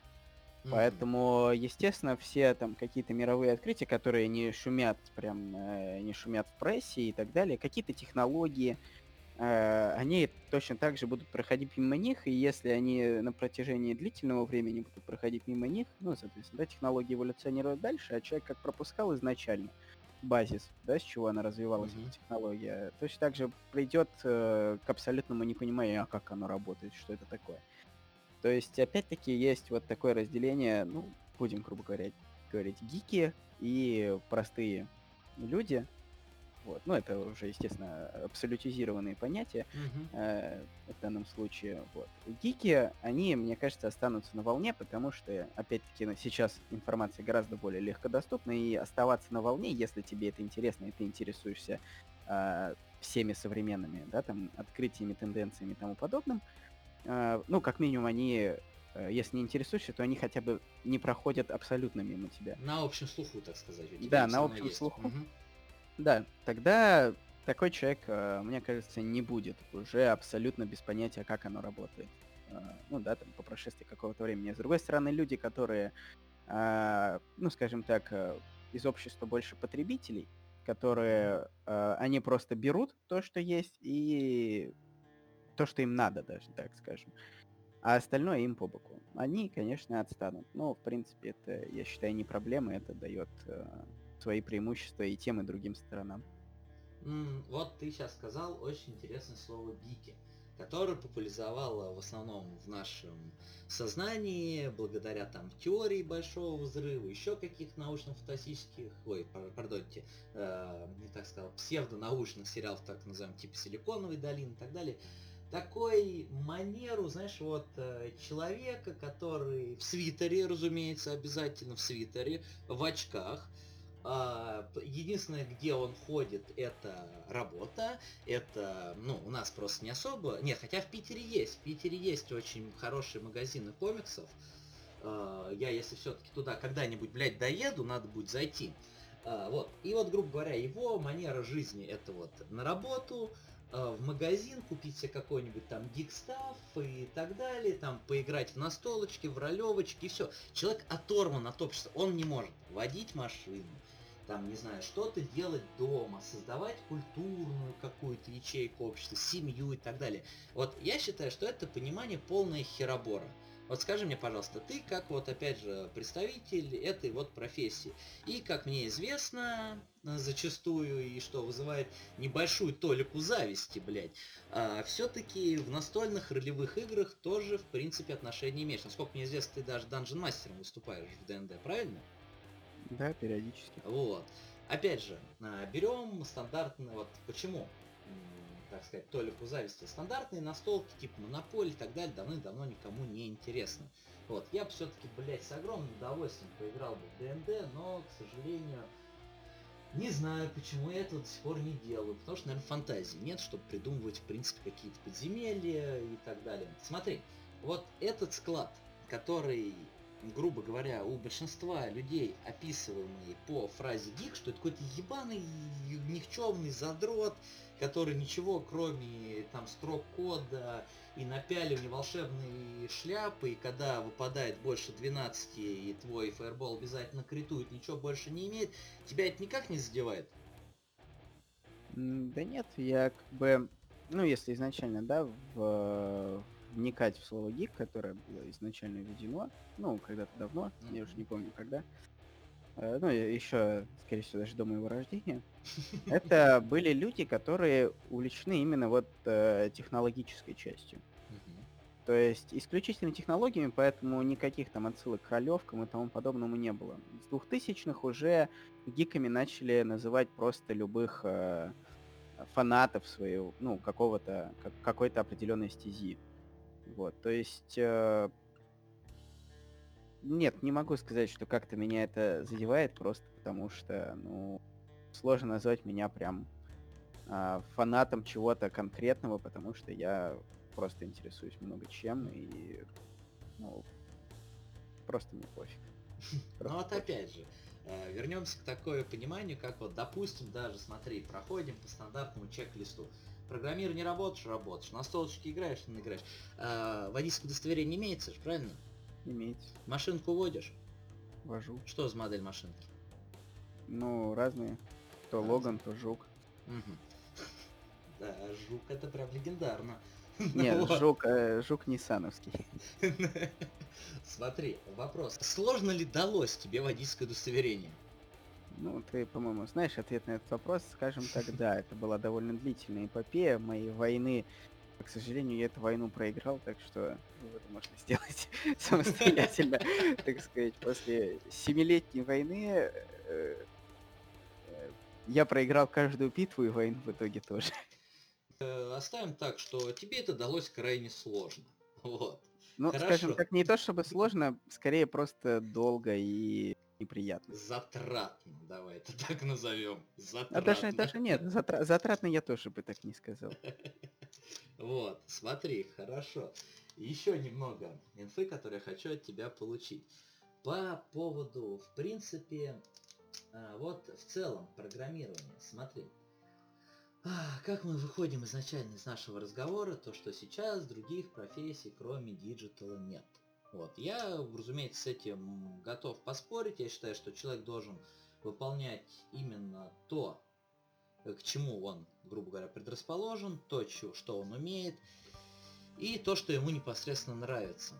Mm-hmm. Поэтому, естественно, все там какие-то мировые открытия, которые не шумят прям, э, не шумят в прессе и так далее, какие-то технологии, Э, они точно так же будут проходить мимо них, и если они на протяжении длительного времени будут проходить мимо них, ну, соответственно, да, технологии эволюционируют дальше, а человек как пропускал изначально базис, да, с чего она развивалась, mm-hmm. эта технология, точно так же придет э, к абсолютному непониманию, а как оно работает, что это такое. То есть, опять-таки, есть вот такое разделение, ну, будем, грубо говоря, говорить, гики и простые люди, вот. Ну, это уже, естественно, абсолютизированные понятия mm-hmm. э, в данном случае. Вот. Гики, они, мне кажется, останутся на волне, потому что, опять-таки, сейчас информация гораздо более легкодоступна, и оставаться на волне, если тебе это интересно, и ты интересуешься э, всеми современными, да, там, открытиями, тенденциями и тому подобным, э, ну, как минимум, они э, если не интересуешься, то они хотя бы не проходят абсолютно мимо тебя. На общем слуху, так сказать. Да, на общем есть. слуху. Угу. Да, тогда такой человек, э, мне кажется, не будет уже абсолютно без понятия, как оно работает. Э, ну да, там по прошествии какого-то времени. С другой стороны, люди, которые, э, ну скажем так, из общества больше потребителей, которые, они просто берут то, что есть, и то, что им надо даже, так скажем. А остальное им по боку. Они, конечно, отстанут. Но, в принципе, это, я считаю, не проблема, это дает свои преимущества и тем, и другим сторонам. Mm, вот ты сейчас сказал очень интересное слово «гики», которое популяризовало в основном в нашем сознании благодаря там теории большого взрыва, еще каких научно-фантастических, ой, пардонте, э, не так сказал, псевдонаучных сериалов, так называемых, типа «Силиконовой долины» и так далее такой манеру, знаешь, вот э, человека, который в свитере, разумеется, обязательно в свитере, в очках, единственное, где он ходит, это работа. Это, ну, у нас просто не особо. Нет, хотя в Питере есть. В Питере есть очень хорошие магазины комиксов. А, я, если все-таки туда когда-нибудь, блядь, доеду, надо будет зайти. А, вот. И вот, грубо говоря, его манера жизни это вот на работу, в магазин, купить себе какой-нибудь там гикстав и так далее, там поиграть в настолочки, в ролевочки, и все. Человек оторван от общества, он не может водить машину, там, не знаю, что-то делать дома, создавать культурную какую-то ячейку общества, семью и так далее. Вот я считаю, что это понимание полная херобора. Вот скажи мне, пожалуйста, ты как вот опять же представитель этой вот профессии. И как мне известно, зачастую, и что вызывает небольшую толику зависти, блядь, а, все-таки в настольных ролевых играх тоже, в принципе, отношения имеешь. Насколько мне известно, ты даже данжен мастером выступаешь в ДНД, правильно? Периодически. Вот. Опять же, а, берем стандартный, вот почему так сказать, толику зависти. Стандартные настолки, типа Монополь и так далее, давным-давно никому не интересны. Вот, я бы все-таки, блядь, с огромным удовольствием поиграл бы в ДНД, но, к сожалению, не знаю, почему я это до сих пор не делаю. Потому что, наверное, фантазии нет, чтобы придумывать, в принципе, какие-то подземелья и так далее. Смотри, вот этот склад, который грубо говоря, у большинства людей, описываемый по фразе гик, что это какой-то ебаный, никчемный задрот, который ничего, кроме там строк кода и напяливания волшебной шляпы, и когда выпадает больше 12, и твой фаербол обязательно критует, ничего больше не имеет, тебя это никак не задевает? Да нет, я как бы, ну если изначально, да, в, вникать в слово гик, которое было изначально введено, ну, когда-то давно, mm-hmm. я уже не помню когда, э, ну, еще, скорее всего, даже до моего рождения, [laughs] это были люди, которые увлечены именно вот э, технологической частью. То есть исключительно технологиями, поэтому никаких там отсылок к ролевкам и тому подобному не было. С 2000-х уже гиками начали называть просто любых э, фанатов своего, ну, какого-то, как, какой-то определенной стези. Вот, то есть... Э, нет, не могу сказать, что как-то меня это задевает, просто потому что, ну, сложно назвать меня прям э, фанатом чего-то конкретного, потому что я просто интересуюсь много чем и, ну, просто мне пофиг. [laughs] Ну вот опять же, э, вернемся к такое пониманию, как вот, допустим, даже, смотри, проходим по стандартному чек-листу. Программир не работаешь, работаешь. На столочке играешь, не играешь. А, водительское удостоверение имеется же, правильно? Имеется. Машинку водишь? Вожу. Что за модель машинки? Ну, разные. То разные. Логан, то Жук. Угу. [laughs] Да, Жук это прям легендарно. [laughs] Нет, Жук, э, Жук Ниссановский. [laughs] Смотри, вопрос. Сложно ли далось тебе водительское удостоверение? Ну, ты, по-моему, знаешь ответ на этот вопрос. Скажем так, [laughs] да, это была довольно длительная эпопея моей войны. К сожалению, я эту войну проиграл, так что выводы можно [laughs] сделать [laughs] самостоятельно. Так сказать, после семилетней войны э, э, я проиграл каждую битву и войну в итоге тоже. Э, оставим так, что тебе это далось крайне сложно. Вот. Ну, Хорошо. скажем так, не то чтобы сложно, скорее просто долго и неприятно. Затратно, давай это [laughs] так назовем. Затратно. А даже, даже нет, затра... затратно я тоже бы так не сказал. [laughs] Вот, смотри, хорошо. Еще немного инфы, которые я хочу от тебя получить. По поводу, в принципе, а, вот в целом программирования. Смотри, а, как мы выходим изначально из нашего разговора, то что сейчас других профессий, кроме диджитала, нет. Вот. Я, разумеется, с этим готов поспорить. Я считаю, что человек должен выполнять именно то, к чему он, грубо говоря, предрасположен, то, что он умеет, и то, что ему непосредственно нравится.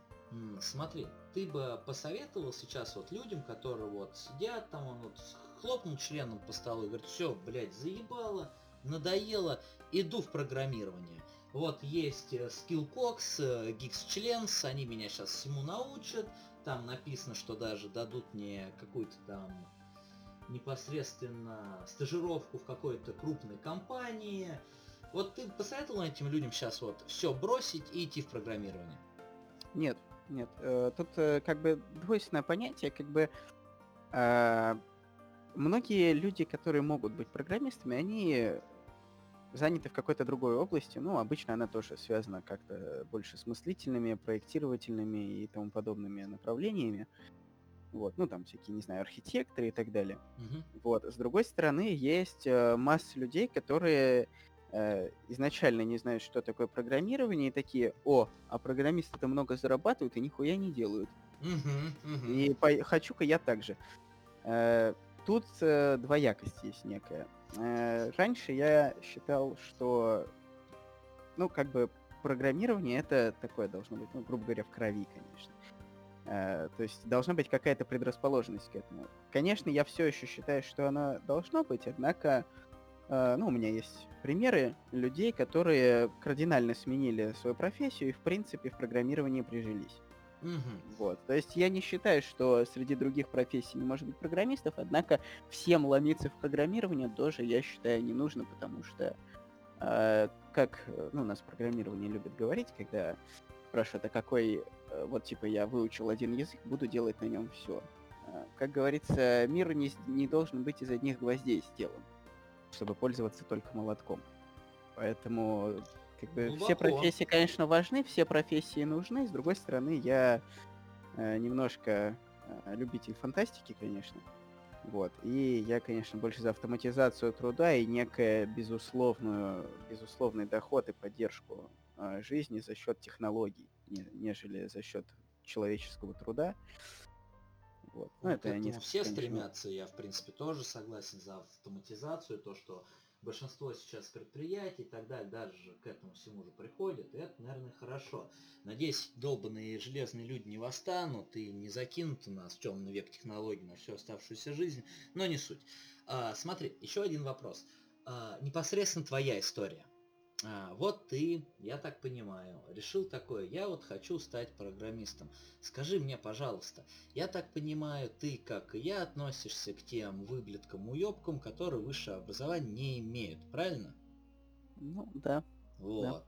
Смотри, ты бы посоветовал сейчас вот людям, которые вот сидят там, он вот хлопнул членом по столу и говорит, все, блядь, заебало, надоело, иду в программирование. Вот есть э, Skillcox, э, Geeks они меня сейчас всему научат. Там написано, что даже дадут мне какую-то там непосредственно стажировку в какой-то крупной компании. Вот ты посоветовал этим людям сейчас вот все бросить и идти в программирование? Нет, нет. Э, тут как бы двойственное понятие, как бы многие люди, которые могут быть программистами, они заняты в какой-то другой области, ну, обычно она тоже связана как-то больше с мыслительными, проектировательными и тому подобными направлениями. Вот, ну, там всякие, не знаю, архитекторы и так далее. Uh-huh. Вот, с другой стороны, есть э, масса людей, которые э, изначально не знают, что такое программирование, и такие, о, а программисты-то много зарабатывают и нихуя не делают. Uh-huh, uh-huh. И по- хочу-ка я так же. Э, тут э, двоякость есть некая. Э, раньше я считал, что, ну, как бы программирование это такое должно быть, ну, грубо говоря, в крови, конечно. Э, то есть должна быть какая-то предрасположенность к этому. Конечно, я все еще считаю, что она должно быть, однако, э, ну, у меня есть примеры людей, которые кардинально сменили свою профессию и, в принципе, в программировании прижились. Мгм. Вот. То есть я не считаю, что среди других профессий не может быть программистов, однако всем ломиться в программирование тоже, я считаю, не нужно, потому что, э, как э, ну, у нас в программировании любят говорить, когда спрашивают, а какой, э, вот типа я выучил один язык, буду делать на нем все. Как говорится, мир не, не должен быть из одних гвоздей сделан, чтобы пользоваться только молотком. Поэтому как бы все Глубоко. профессии, конечно, важны, все профессии нужны. С другой стороны, я э, немножко э, любитель фантастики, конечно. Вот. И я, конечно, больше за автоматизацию труда и некое безусловную, безусловный доход и поддержку э, жизни за счет технологий, не- нежели за счет человеческого труда. Вот. Ну, Ну, это несколько, все конечно, стремятся, я в принципе тоже согласен за автоматизацию, то, что большинство сейчас предприятий и так далее даже к этому всему же приходят, и это, наверное, хорошо. Надеюсь, долбанные железные люди не восстанут и не закинут нас в темный век технологий на всю оставшуюся жизнь, но не суть. А, смотри, еще один вопрос. А, непосредственно твоя история. А, вот ты, я так понимаю, решил такое, я вот хочу стать программистом. Скажи мне, пожалуйста, я так понимаю, ты, как и я, относишься к тем выблеткам, уебкам, которые высшее образование не имеют, правильно? Ну, да. Вот.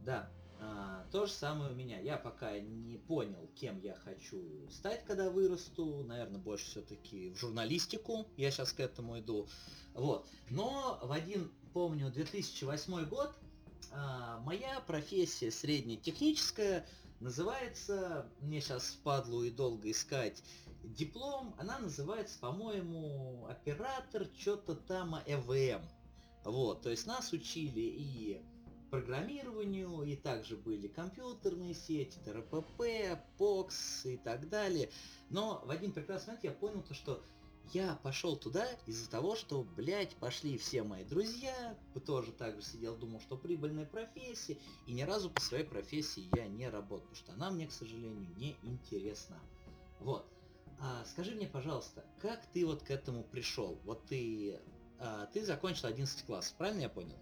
Да. А, то же самое у меня. Я пока не понял, кем я хочу стать, когда вырасту. Наверное, больше все-таки в журналистику. Я сейчас к этому иду. Вот. Но в один, помню, 2008 год а, моя профессия среднетехническая называется, мне сейчас впадлу и долго искать диплом, она называется, по-моему, оператор что-то там ЭВМ. Вот, то есть нас учили и программированию, и также были компьютерные сети, ТРПП, POX и так далее. Но в один прекрасный момент я понял то, что я пошел туда из-за того, что, блядь, пошли все мои друзья, тоже так же сидел, думал, что прибыльная профессия, и ни разу по своей профессии я не работал, потому что она мне, к сожалению, не интересна. Вот. А, скажи мне, пожалуйста, как ты вот к этому пришел? Вот ты, а, ты закончил 11 класс, правильно я понял?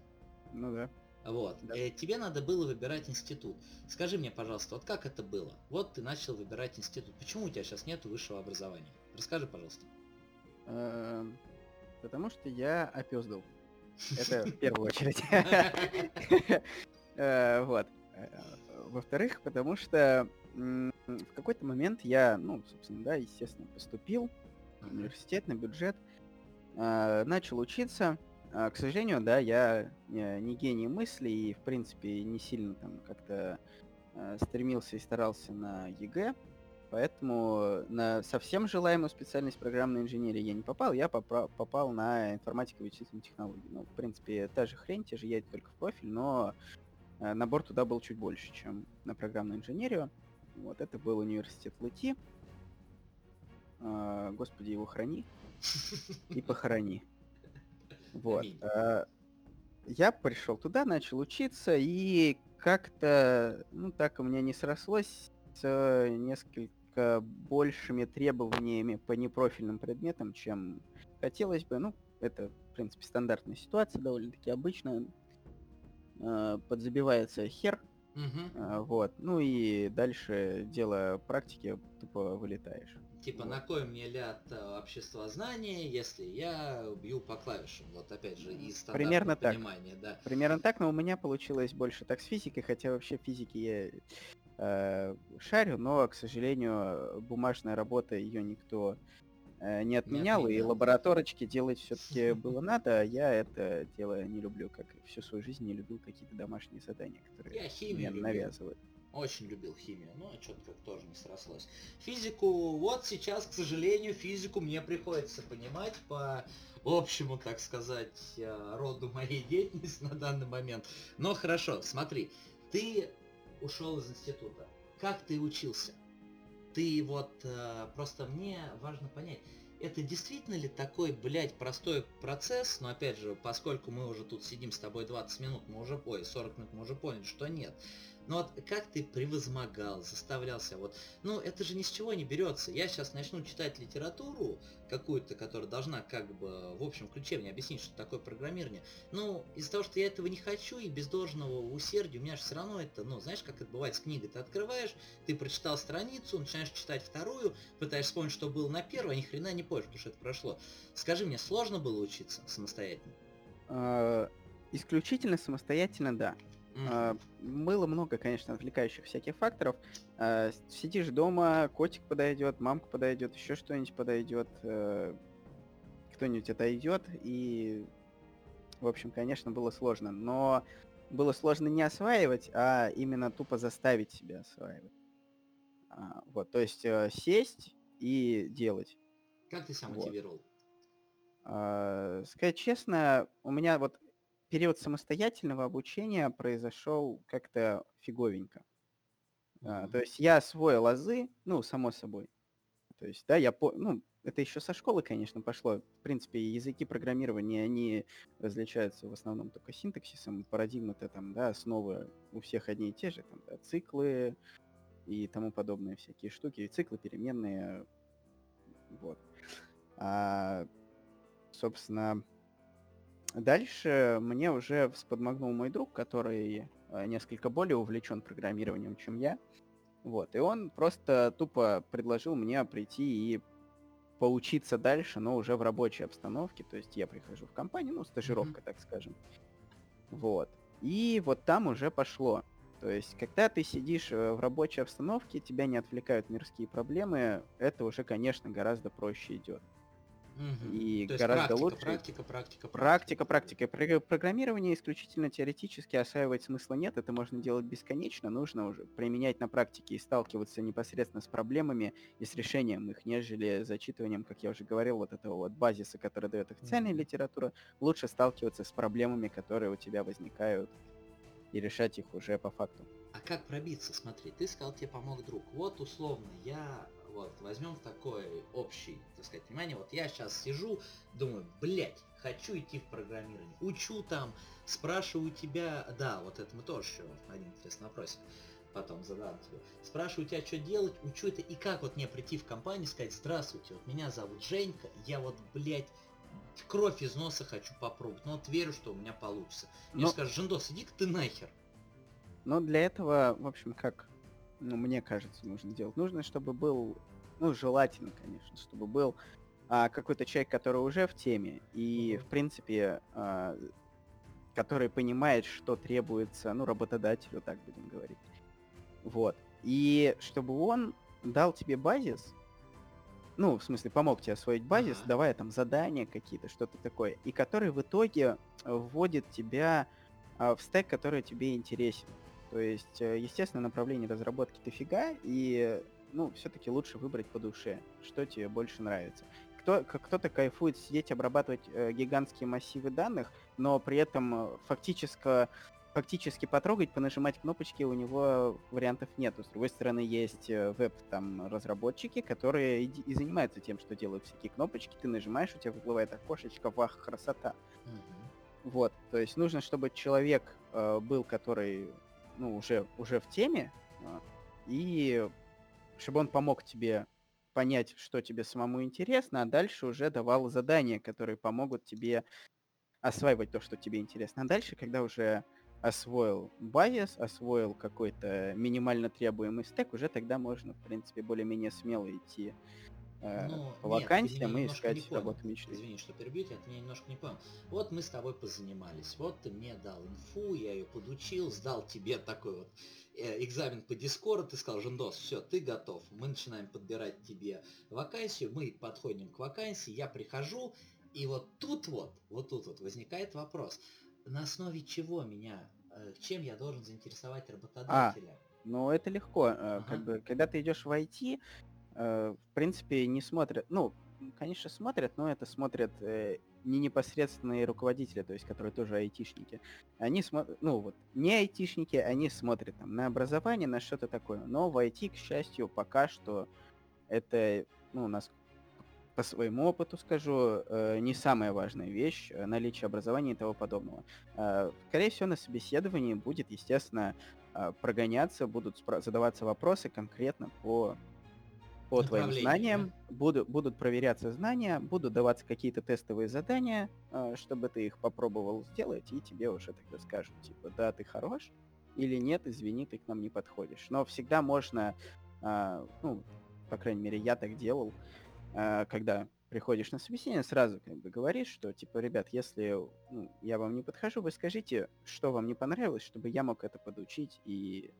Ну да. Вот. Да. Э, тебе надо было выбирать институт. Скажи мне, пожалуйста, вот как это было? Вот ты начал выбирать институт. Почему у тебя сейчас нет высшего образования? Расскажи, пожалуйста. Эм, Потому что я опездал. Это в [laughs] первую очередь. [laughs] Э, Вот. Э, Во-вторых, потому что в какой-то момент я, ну, собственно, да, естественно, поступил в университет на бюджет, э, начал учиться. А, К сожалению, да, я не гений мысли и, в принципе, не сильно там как-то стремился и старался на ЕГЭ. Поэтому на совсем желаемую специальность программной инженерии я не попал, я попра- попал на информатику и вычислительные технологии. Ну, в принципе, та же хрень, те же яйца, только в профиль, но э, набор туда был чуть больше, чем на программную инженерию. Вот, это был университет ЛЭТИ. А, Господи, его храни и похорони. Вот. А, Я пришел туда, начал учиться, и как-то, ну так у меня не срослось с э, несколько большими требованиями по непрофильным предметам, чем хотелось бы. Ну, это, в принципе, стандартная ситуация, довольно-таки обычная. Э, Подзабивается хер, а, вот. Ну и дальше дело практики, тупо вылетаешь. Типа, Вот. на кой мне ляд э, обществознания, если я бью по клавишам? Вот опять же, из Примерно так. понимания, да. Примерно так, но у меня получилось больше так с физикой, хотя вообще в физике я э, шарю, но, к сожалению, бумажная работа, ее никто э, не отменял, и отменял. лабораторочки делать все-таки [laughs] было надо, а я это дело не люблю, как и всю свою жизнь не любил какие-то домашние задания, которые Я мне химию любил. навязывают. Очень любил химию, но что-то как тоже не срослось. Физику, вот сейчас, к сожалению, физику мне приходится понимать по общему, так сказать, э, роду моей деятельности [laughs] на данный момент. Но хорошо, смотри, ты ушел из института. Как ты учился? Ты вот, э, просто мне важно понять, это действительно ли такой, блядь, простой процесс? Но опять же, поскольку мы уже тут сидим с тобой 20 минут, мы уже, ой, 40 минут, мы уже поняли, что нет. Но вот как ты превозмогал, заставлялся, вот, ну это же ни с чего не берется. Я сейчас начну читать литературу какую-то, которая должна как бы в общем ключе мне объяснить, что такое программирование. Ну, из-за того, что я этого не хочу и без должного усердия, у меня же все равно это, ну, знаешь, как это бывает с книгой, ты открываешь, ты прочитал страницу, начинаешь читать вторую, пытаешься вспомнить, что было на первой, а ни хрена не позже, потому что это прошло. Скажи мне, сложно было учиться самостоятельно? А, исключительно самостоятельно, да. А, было много, конечно, отвлекающих всяких факторов. А, сидишь дома, котик подойдет, мамка подойдет, еще что-нибудь подойдет, э, кто-нибудь отойдет, и, в общем, конечно, было сложно. Но было сложно не осваивать, а именно тупо заставить себя осваивать. А, вот, то есть э, сесть и делать. Как ты сам вот. мотивировал? Сказать честно, у меня вот период самостоятельного обучения произошел как-то фиговенько. А, то есть я освоил азы, ну, само собой. То есть, да, я по... ну, это еще со школы, конечно, пошло. В принципе, языки программирования, они различаются в основном только синтаксисом. Парадигмы-то там, да, основы у всех одни и те же, там, да, циклы и тому подобные всякие штуки. циклы переменные, вот. А, собственно, Дальше мне уже всподмогнул мой друг, который э, несколько более увлечен программированием, чем я. Вот, и он просто тупо предложил мне прийти и поучиться дальше, но уже в рабочей обстановке. То есть я прихожу в компанию, ну, стажировка, mm-hmm. так скажем. Вот. И вот там уже пошло. То есть, когда ты сидишь э, в рабочей обстановке, тебя не отвлекают мирские проблемы, это уже, конечно, гораздо проще идет. Угу. И То гораздо практика, лучше. Практика, практика, практика. Практика, практика. Программирование исключительно теоретически осваивать смысла нет. Это можно делать бесконечно. Нужно уже применять на практике и сталкиваться непосредственно с проблемами и с решением их, нежели зачитыванием, как я уже говорил, вот этого вот базиса, который дает официальная литература. Лучше сталкиваться с проблемами, которые у тебя возникают, и решать их уже по факту. А как пробиться? Смотри, ты сказал, тебе помог друг. Вот условно, я вот, возьмем такой общий, так сказать, внимание. Вот я сейчас сижу, думаю, блять, хочу идти в программирование. Учу там, спрашиваю тебя, да, вот это мы тоже еще один интересный вопрос потом задам тебе. Спрашиваю тебя, что делать, учу это, и как вот мне прийти в компанию и сказать, здравствуйте, вот меня зовут Женька, я вот, блядь, кровь из носа хочу попробовать, но вот верю, что у меня получится. Мне но... скажут, Жендос, иди-ка ты нахер. Но для этого, в общем, как ну, мне кажется, нужно делать. Нужно, чтобы был, ну, желательно, конечно, чтобы был а, какой-то человек, который уже в теме и, в принципе, а, который понимает, что требуется, ну, работодателю, так будем говорить. Вот. И чтобы он дал тебе базис, ну, в смысле, помог тебе освоить базис, ага. давая там задания какие-то, что-то такое, и который в итоге вводит тебя а, в стек, который тебе интересен. То есть, э, естественно, направление разработки дофига, и, ну, все-таки лучше выбрать по душе, что тебе больше нравится. Кто, кто-то кайфует сидеть, обрабатывать э, гигантские массивы данных, но при этом э, фактически, фактически потрогать, понажимать кнопочки у него вариантов нет. С другой стороны, есть э, веб-там которые и, и занимаются тем, что делают всякие кнопочки, ты нажимаешь, у тебя выплывает окошечко, вах, красота. Mm-hmm. Вот, то есть нужно, чтобы человек э, был, который ну, уже, уже в теме, а, и чтобы он помог тебе понять, что тебе самому интересно, а дальше уже давал задания, которые помогут тебе осваивать то, что тебе интересно. А дальше, когда уже освоил базис, освоил какой-то минимально требуемый стек, уже тогда можно, в принципе, более-менее смело идти э, ну, по вакансиям и искать работу мечты. Извини, что перебью тебя, ты меня немножко не понял. Вот мы с тобой позанимались, вот ты мне дал инфу, я ее подучил, сдал тебе такой вот э, экзамен по Дискорду, ты сказал, Жендос, все, ты готов. Мы начинаем подбирать тебе вакансию, мы подходим к вакансии, я прихожу, и вот тут вот, вот тут вот возникает вопрос, на основе чего меня, э, чем я должен заинтересовать а, работодателя? А. Ну, это легко. Ага. Как бы, когда ты идешь в IT, Э, в принципе, не смотрят, ну, конечно, смотрят, но это смотрят э, не непосредственные руководители, то есть, которые тоже айтишники. Они смотрят, ну вот, не айтишники, они смотрят там на образование, на что-то такое. Но в IT, к счастью, пока что это, ну, у нас по своему опыту скажу, э, не самая важная вещь, наличие образования и того подобного. Э, скорее всего, на собеседовании будет, естественно, прогоняться, будут задаваться вопросы конкретно по по твоим знаниям, да? буду, будут проверяться знания, будут даваться какие-то тестовые задания, э, чтобы ты их попробовал сделать, и тебе уже тогда скажут, типа, да, ты хорош, или нет, извини, ты к нам не подходишь. Но всегда можно, э, ну, по крайней мере, я так делал, э, когда приходишь на собеседование, сразу как бы говоришь, что, типа, ребят, если ну, я вам не подхожу, вы скажите, что вам не понравилось, чтобы я мог это подучить и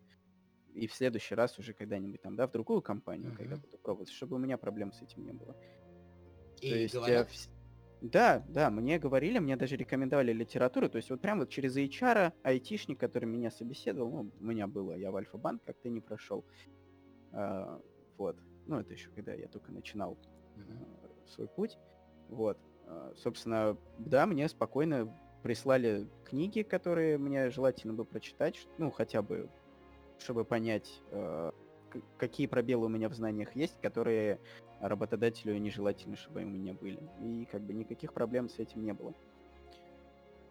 и в следующий раз уже когда-нибудь там, да, в другую компанию, uh-huh. когда буду пробовать, чтобы у меня проблем с этим не было. И то есть, говорят... э, да, да, мне говорили, мне даже рекомендовали литературу, то есть вот прям вот через HR, айтишник, который меня собеседовал, ну, у меня было, я в Альфа-банк как-то не прошел, а, вот, ну, это еще когда я только начинал uh-huh. свой путь, вот, а, собственно, да, мне спокойно прислали книги, которые мне желательно бы прочитать, ну, хотя бы чтобы понять, э, какие пробелы у меня в знаниях есть, которые работодателю нежелательно, чтобы у меня были. И как бы никаких проблем с этим не было.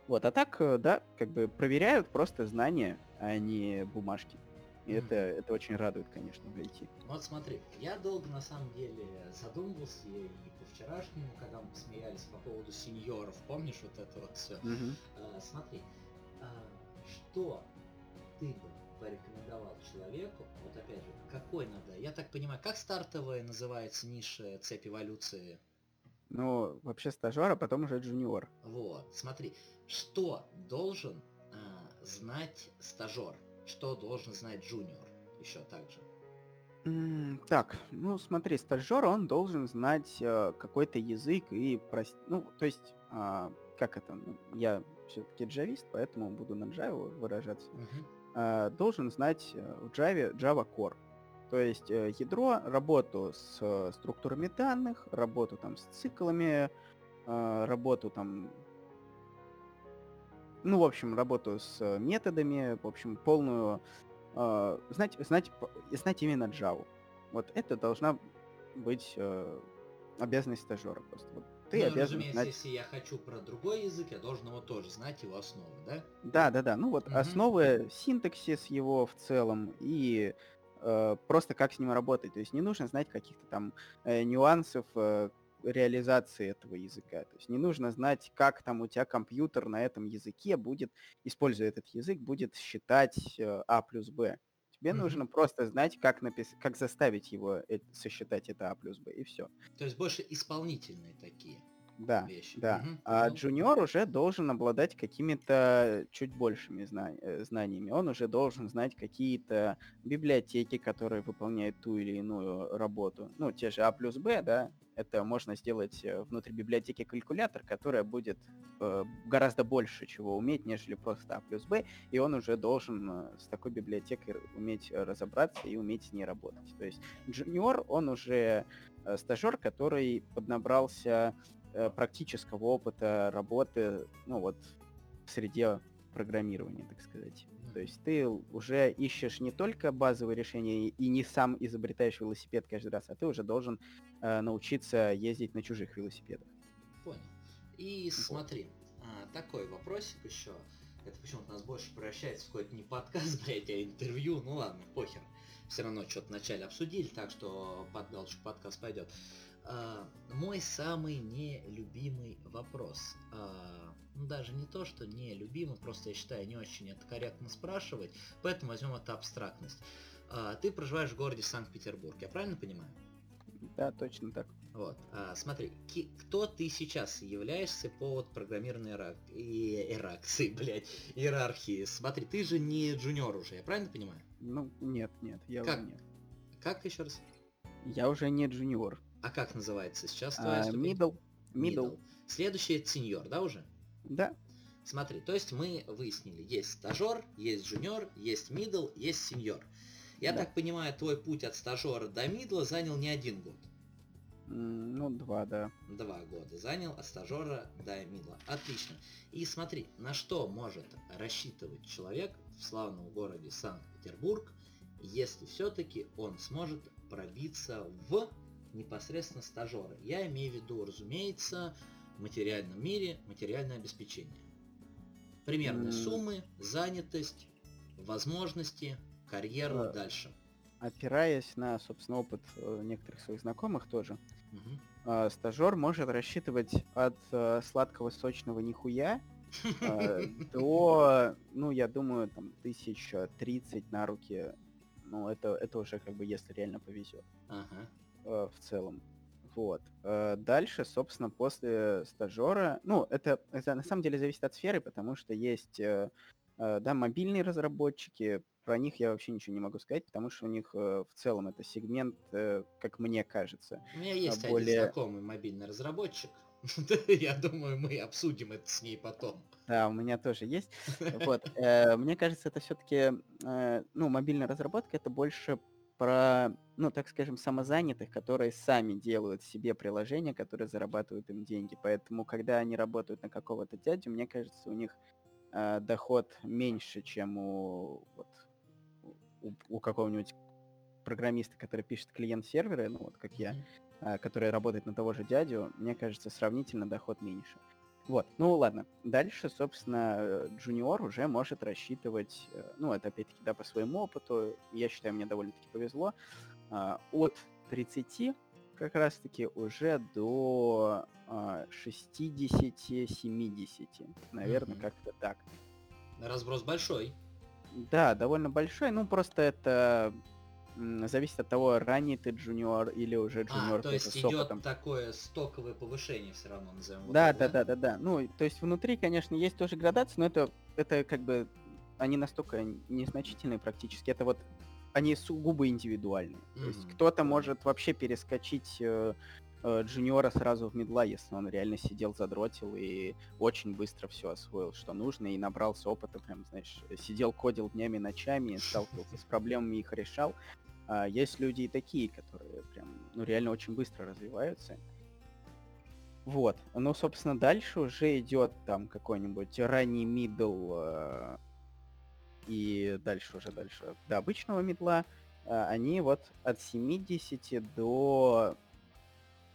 Вот, а так, э, да, как бы проверяют просто знания, а не бумажки. И mm-hmm. это, это очень радует, конечно, в IT. Вот смотри, я долго на самом деле задумывался и по вчерашнему, когда мы посмеялись по поводу сеньоров, помнишь вот это вот все? Mm-hmm. А, смотри, а, что ты бы порекомендовал человеку, вот опять же, какой надо, я так понимаю, как стартовая называется ниша цепь эволюции? Ну, вообще стажер, а потом уже джуниор. Вот, смотри, что должен э, знать стажер, что должен знать джуниор еще также? Mm, так, ну смотри, стажер, он должен знать э, какой-то язык и прост... ну, то есть, э, как это, ну, я все-таки джавист, поэтому буду на Java выражаться. Uh-huh э, должен знать э, в Java Java Core. То есть э, ядро, работу с структурами данных, работу там с циклами, работу там... Ну, в общем, работу с методами, в общем, полную... Э, знать, знать, знать именно Java. Вот это должна быть э, обязанность стажера просто. Вот ты ну, обязан разумеется, знать... если я хочу про другой язык, я должен его тоже знать, его основы, да? Да, да, да. Ну вот угу. основы, синтаксис его в целом и э, просто как с ним работать. То есть не нужно знать каких-то там э, нюансов э, реализации этого языка. То есть не нужно знать, как там у тебя компьютер на этом языке будет, используя этот язык, будет считать э, А плюс Б. Тебе mm-hmm. нужно просто знать, как, напис... как заставить его э- сосчитать это А плюс Б, и все. То есть больше исполнительные такие да, вещи. Да, угу. А ну... джуниор уже должен обладать какими-то чуть большими зна... Э, знаниями. Он уже должен знать какие-то библиотеки, которые выполняют ту или иную работу. Ну, те же А плюс Б, да, это можно сделать э, внутри библиотеки калькулятор, которая будет э, гораздо больше чего уметь, нежели просто А плюс Б, и он уже должен э, с такой библиотекой уметь разобраться и уметь с ней работать. То есть джуниор, он уже э, стажер, который поднабрался практического опыта работы, ну вот, в среде программирования, так сказать. То есть ты уже ищешь не только базовые решения и не сам изобретаешь велосипед каждый раз, а ты уже должен э, научиться ездить на чужих велосипедах. Понял. И смотри, а, такой вопросик еще. Это почему-то нас больше превращается в какой-то не подкаст, [laughs] блядь, а интервью. Ну ладно, похер. Все равно что-то вначале обсудили, так что под галочку подкаст пойдет. А, мой самый нелюбимый вопрос. А, ну, даже не то, что нелюбимый, просто я считаю не очень это корректно спрашивать, поэтому возьмем это абстрактность. А, ты проживаешь в городе Санкт-Петербург, я правильно понимаю? Да, точно так. Вот, а, смотри, кто ты сейчас являешься по вот программированной иерархии, [laughs] блядь, иерархии? Смотри, ты же не джуниор уже, я правильно понимаю? Ну, нет, нет, я как? уже нет. Как еще раз? Я уже не джуниор. А как называется сейчас твоя а, Middle. Middle. Следующий это сеньор, да, уже? Да. Смотри, то есть мы выяснили, есть стажер, есть джуниор, есть middle, есть сеньор. Я да. так понимаю, твой путь от стажера до мидла занял не один год. Ну, два, да. Два года занял от стажера до мидла. Отлично. И смотри, на что может рассчитывать человек в славном городе Санкт-Петербург, если все-таки он сможет пробиться в непосредственно стажеры. Я имею в виду, разумеется, в материальном мире материальное обеспечение. Примерные М. суммы, занятость, возможности, карьера Да. дальше. Опираясь на, собственно, опыт э, некоторых своих знакомых тоже, Мгм. э, стажер может рассчитывать от э, сладкого сочного нихуя э, [laughs] до, ну, я думаю, там, тысяч тридцать на руки. Ну, это, это уже как бы, если реально повезет Ага. Э, в целом. Вот. Э, Дальше, собственно, после стажера, ну, это, это на самом деле зависит от сферы, потому что есть, э, э, да, мобильные разработчики, про них я вообще ничего не могу сказать, потому что у них э, в целом это сегмент, э, как мне кажется. У меня есть один более- знакомый мобильный разработчик. [laughs] Я думаю, мы обсудим это с ней потом. Да, у меня тоже есть. [laughs] Вот. Мне кажется, это все-таки, ну, мобильная разработка это больше про, ну, так скажем, самозанятых, которые сами делают себе приложения, которые зарабатывают им деньги. Поэтому, когда они работают на какого-то дядю, мне кажется, у них э, доход меньше, чем у, вот, у, у какого-нибудь программиста, который пишет клиент-серверы, ну, вот как я а, который работает на того же дядю, мне кажется, сравнительно доход меньше. Вот, ну ладно. Дальше, собственно, джуниор уже может рассчитывать, э, ну, это опять-таки, да, по своему опыту, я считаю, мне довольно-таки повезло, а, от 30 как раз-таки уже до а, 60-70, наверное, Мгм. как-то так. Разброс большой. Да, довольно большой, ну, просто это зависит от того, ранний ты джуниор или уже джуниор А, то есть идет опытом. такое стоковое повышение все равно, назовем его Да, так, да, да, да, да. Ну, то есть внутри, конечно, есть тоже градации, но это, это как бы они настолько незначительные практически. Это вот они сугубо индивидуальные. То есть кто-то может вообще перескочить э, э, джуниора сразу в медла, если он реально сидел, задротил и очень быстро все освоил, что нужно, и набрался опыта, прям, знаешь, сидел, кодил днями, ночами, сталкивался с [laughs] проблемами, их решал. А есть люди и такие, которые прям, ну, реально очень быстро развиваются. Вот. Ну, собственно, дальше уже идет там какой-нибудь ранний мидл э, и дальше уже дальше до обычного мидла. А, они вот от 70 до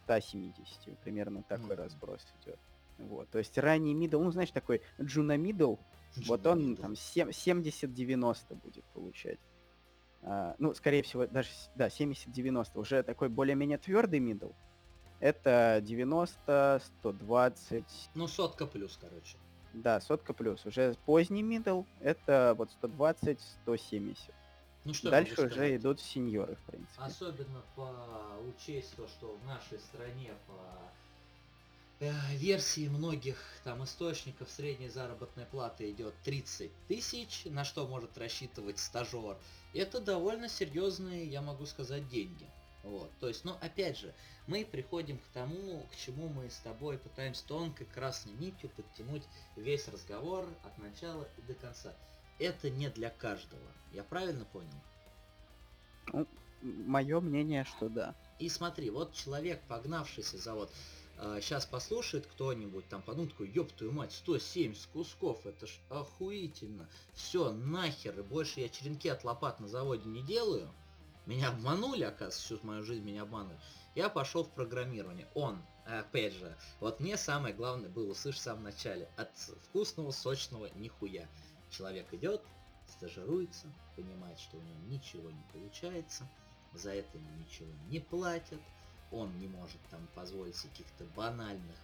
170, примерно такой Мгм. разброс идет. Вот, то есть ранний мидл, ну, знаешь, такой джуна мидл, вот он там сем- 70-90 будет получать. А, ну, скорее всего, даже, да, 70-90. Уже такой более-менее твердый мидл. Это 90, 120, Ну, сотка плюс, короче. да, сотка плюс. Уже поздний мидл, это вот 120, 170. Ну что Дальше уже сказать? идут сеньоры, в принципе. Особенно по учесть то, что в нашей стране по версии многих там источников средняя заработная плата идет 30 тысяч, на что может рассчитывать стажер. Это довольно серьезные, я могу сказать, деньги. Вот, то есть, ну, опять же, мы приходим к тому, к чему мы с тобой пытаемся тонкой красной нитью подтянуть весь разговор от начала и до конца. Это не для каждого. Я правильно понял? Мое мнение, что да. И смотри, вот человек, погнавшийся за вот... сейчас послушает кто-нибудь, там подумает, ёб твою мать, 170 кусков, это ж охуительно. Все, нахер, и больше я черенки от лопат на заводе не делаю. Меня обманули, оказывается, всю мою жизнь меня обманули. Я пошел в программирование. Он, опять же, вот мне самое главное было услышать в самом начале. От вкусного, сочного нихуя. Человек идет, стажируется, понимает, что у него ничего не получается, за это ему ничего не платят, он не может там позволить каких-то банальных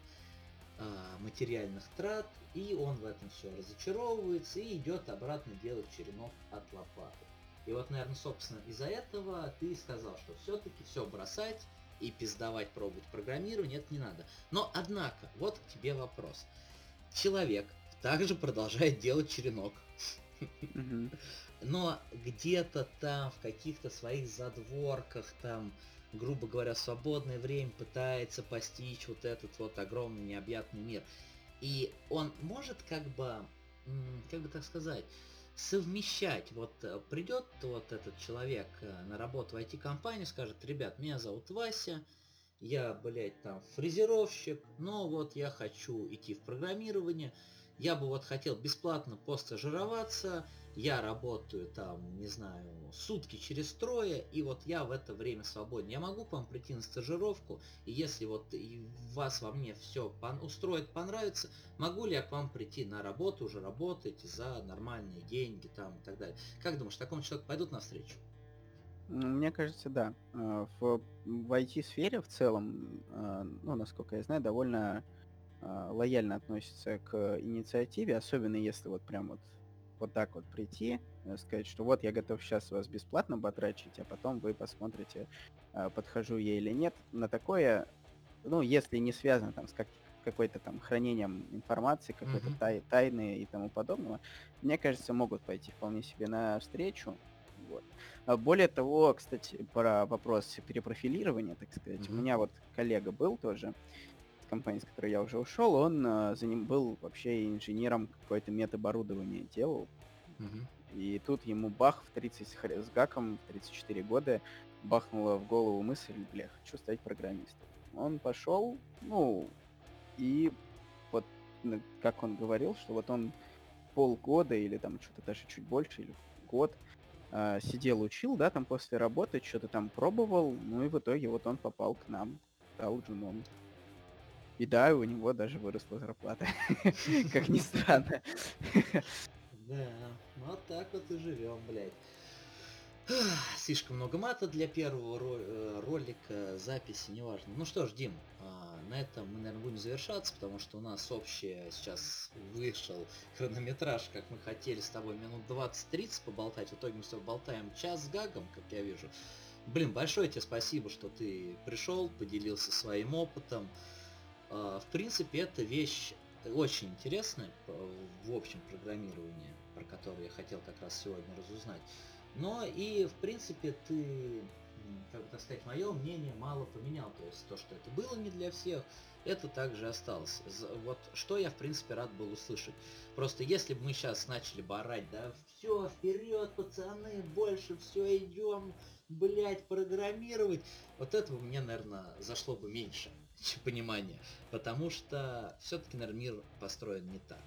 а, материальных трат, и он в этом все разочаровывается и идет обратно делать черенок от лопаты. И вот, наверное, собственно, из-за этого ты сказал, что все-таки все бросать и пиздовать, пробовать программирование, это не надо. Но, однако, вот к тебе вопрос. Человек также продолжает делать черенок, но где-то там, в каких-то своих задворках, там, грубо говоря, свободное время пытается постичь вот этот вот огромный необъятный мир. И он может как бы, как бы так сказать, совмещать. Вот э, придет вот этот человек э, на работу в IT-компанию, скажет, ребят, меня зовут Вася, я, блядь, там фрезеровщик, но вот я хочу идти в программирование, я бы вот хотел бесплатно постажироваться, я работаю там, не знаю, сутки через трое, и вот я в это время свободен. Я могу к вам прийти на стажировку, и если вот и вас во мне все пон- устроит, понравится, могу ли я к вам прийти на работу, уже работать за нормальные деньги там и так далее. Как думаешь, такому человеку пойдут навстречу? Мне кажется, да. А, В, в IT-сфере в целом, а, ну, насколько я знаю, довольно а, лояльно относится к инициативе, особенно если вот прям вот вот так вот прийти, э, сказать, что вот я готов сейчас вас бесплатно потрачить, а потом вы посмотрите, а, подхожу я или нет. На такое, ну, если не связано там с как- какой-то там хранением информации, какой-то Мгм. тай- тайны и тому подобного, мне кажется, могут пойти вполне себе на встречу. Вот. А Более того, кстати, про вопрос перепрофилирования, так сказать, у Мгм. меня вот коллега был тоже компании, с которой я уже ушел, он а, за ним был вообще инженером какое-то медоборудование делал, Мгм. и тут ему бах в 30 с с гаком, в 34 года, бахнула в голову мысль, бля, хочу стать программистом. Он пошел, ну, и вот н- как он говорил, что вот он полгода или там что-то даже чуть больше, или год а, сидел, учил, да, там после работы, что-то там пробовал, ну и в итоге вот он попал к нам, стал джуном. И да, у него даже выросла зарплата, [laughs] как ни странно. Да, вот так вот и живем, блядь. Слишком много мата для первого э, ролика, записи, неважно. Ну что ж, Дим, а, на этом мы, наверное, будем завершаться, потому что у нас общее сейчас вышел хронометраж, как мы хотели с тобой минут 20-30 поболтать. В итоге мы все болтаем час с гагом, как я вижу. Блин, большое тебе спасибо, что ты пришел, поделился своим опытом. А, В принципе, эта вещь очень интересная по- в общем программировании, про которое я хотел как раз сегодня разузнать. Но и, в принципе, ты, как бы сказать, мое мнение мало поменял. То есть то, что это было не для всех, это также осталось. Вот что я, в принципе, рад был услышать. Просто если бы мы сейчас начали бы орать, да, все, вперед, пацаны, больше все идем, блять, программировать, вот этого мне, наверное, зашло бы меньше [laughs] чем понимания. Потому что все-таки, наверное, мир построен не так.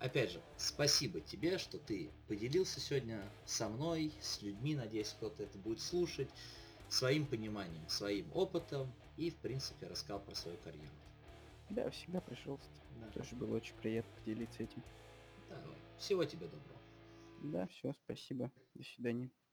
Опять же, спасибо тебе, что ты поделился сегодня со мной, с людьми, надеюсь, кто-то это будет слушать, своим пониманием, своим опытом и, в принципе, рассказал про свою карьеру. Да, всегда пожалуйста. Да. Тоже было очень приятно поделиться этим. Давай. Всего тебе доброго. Да, все, спасибо. До свидания.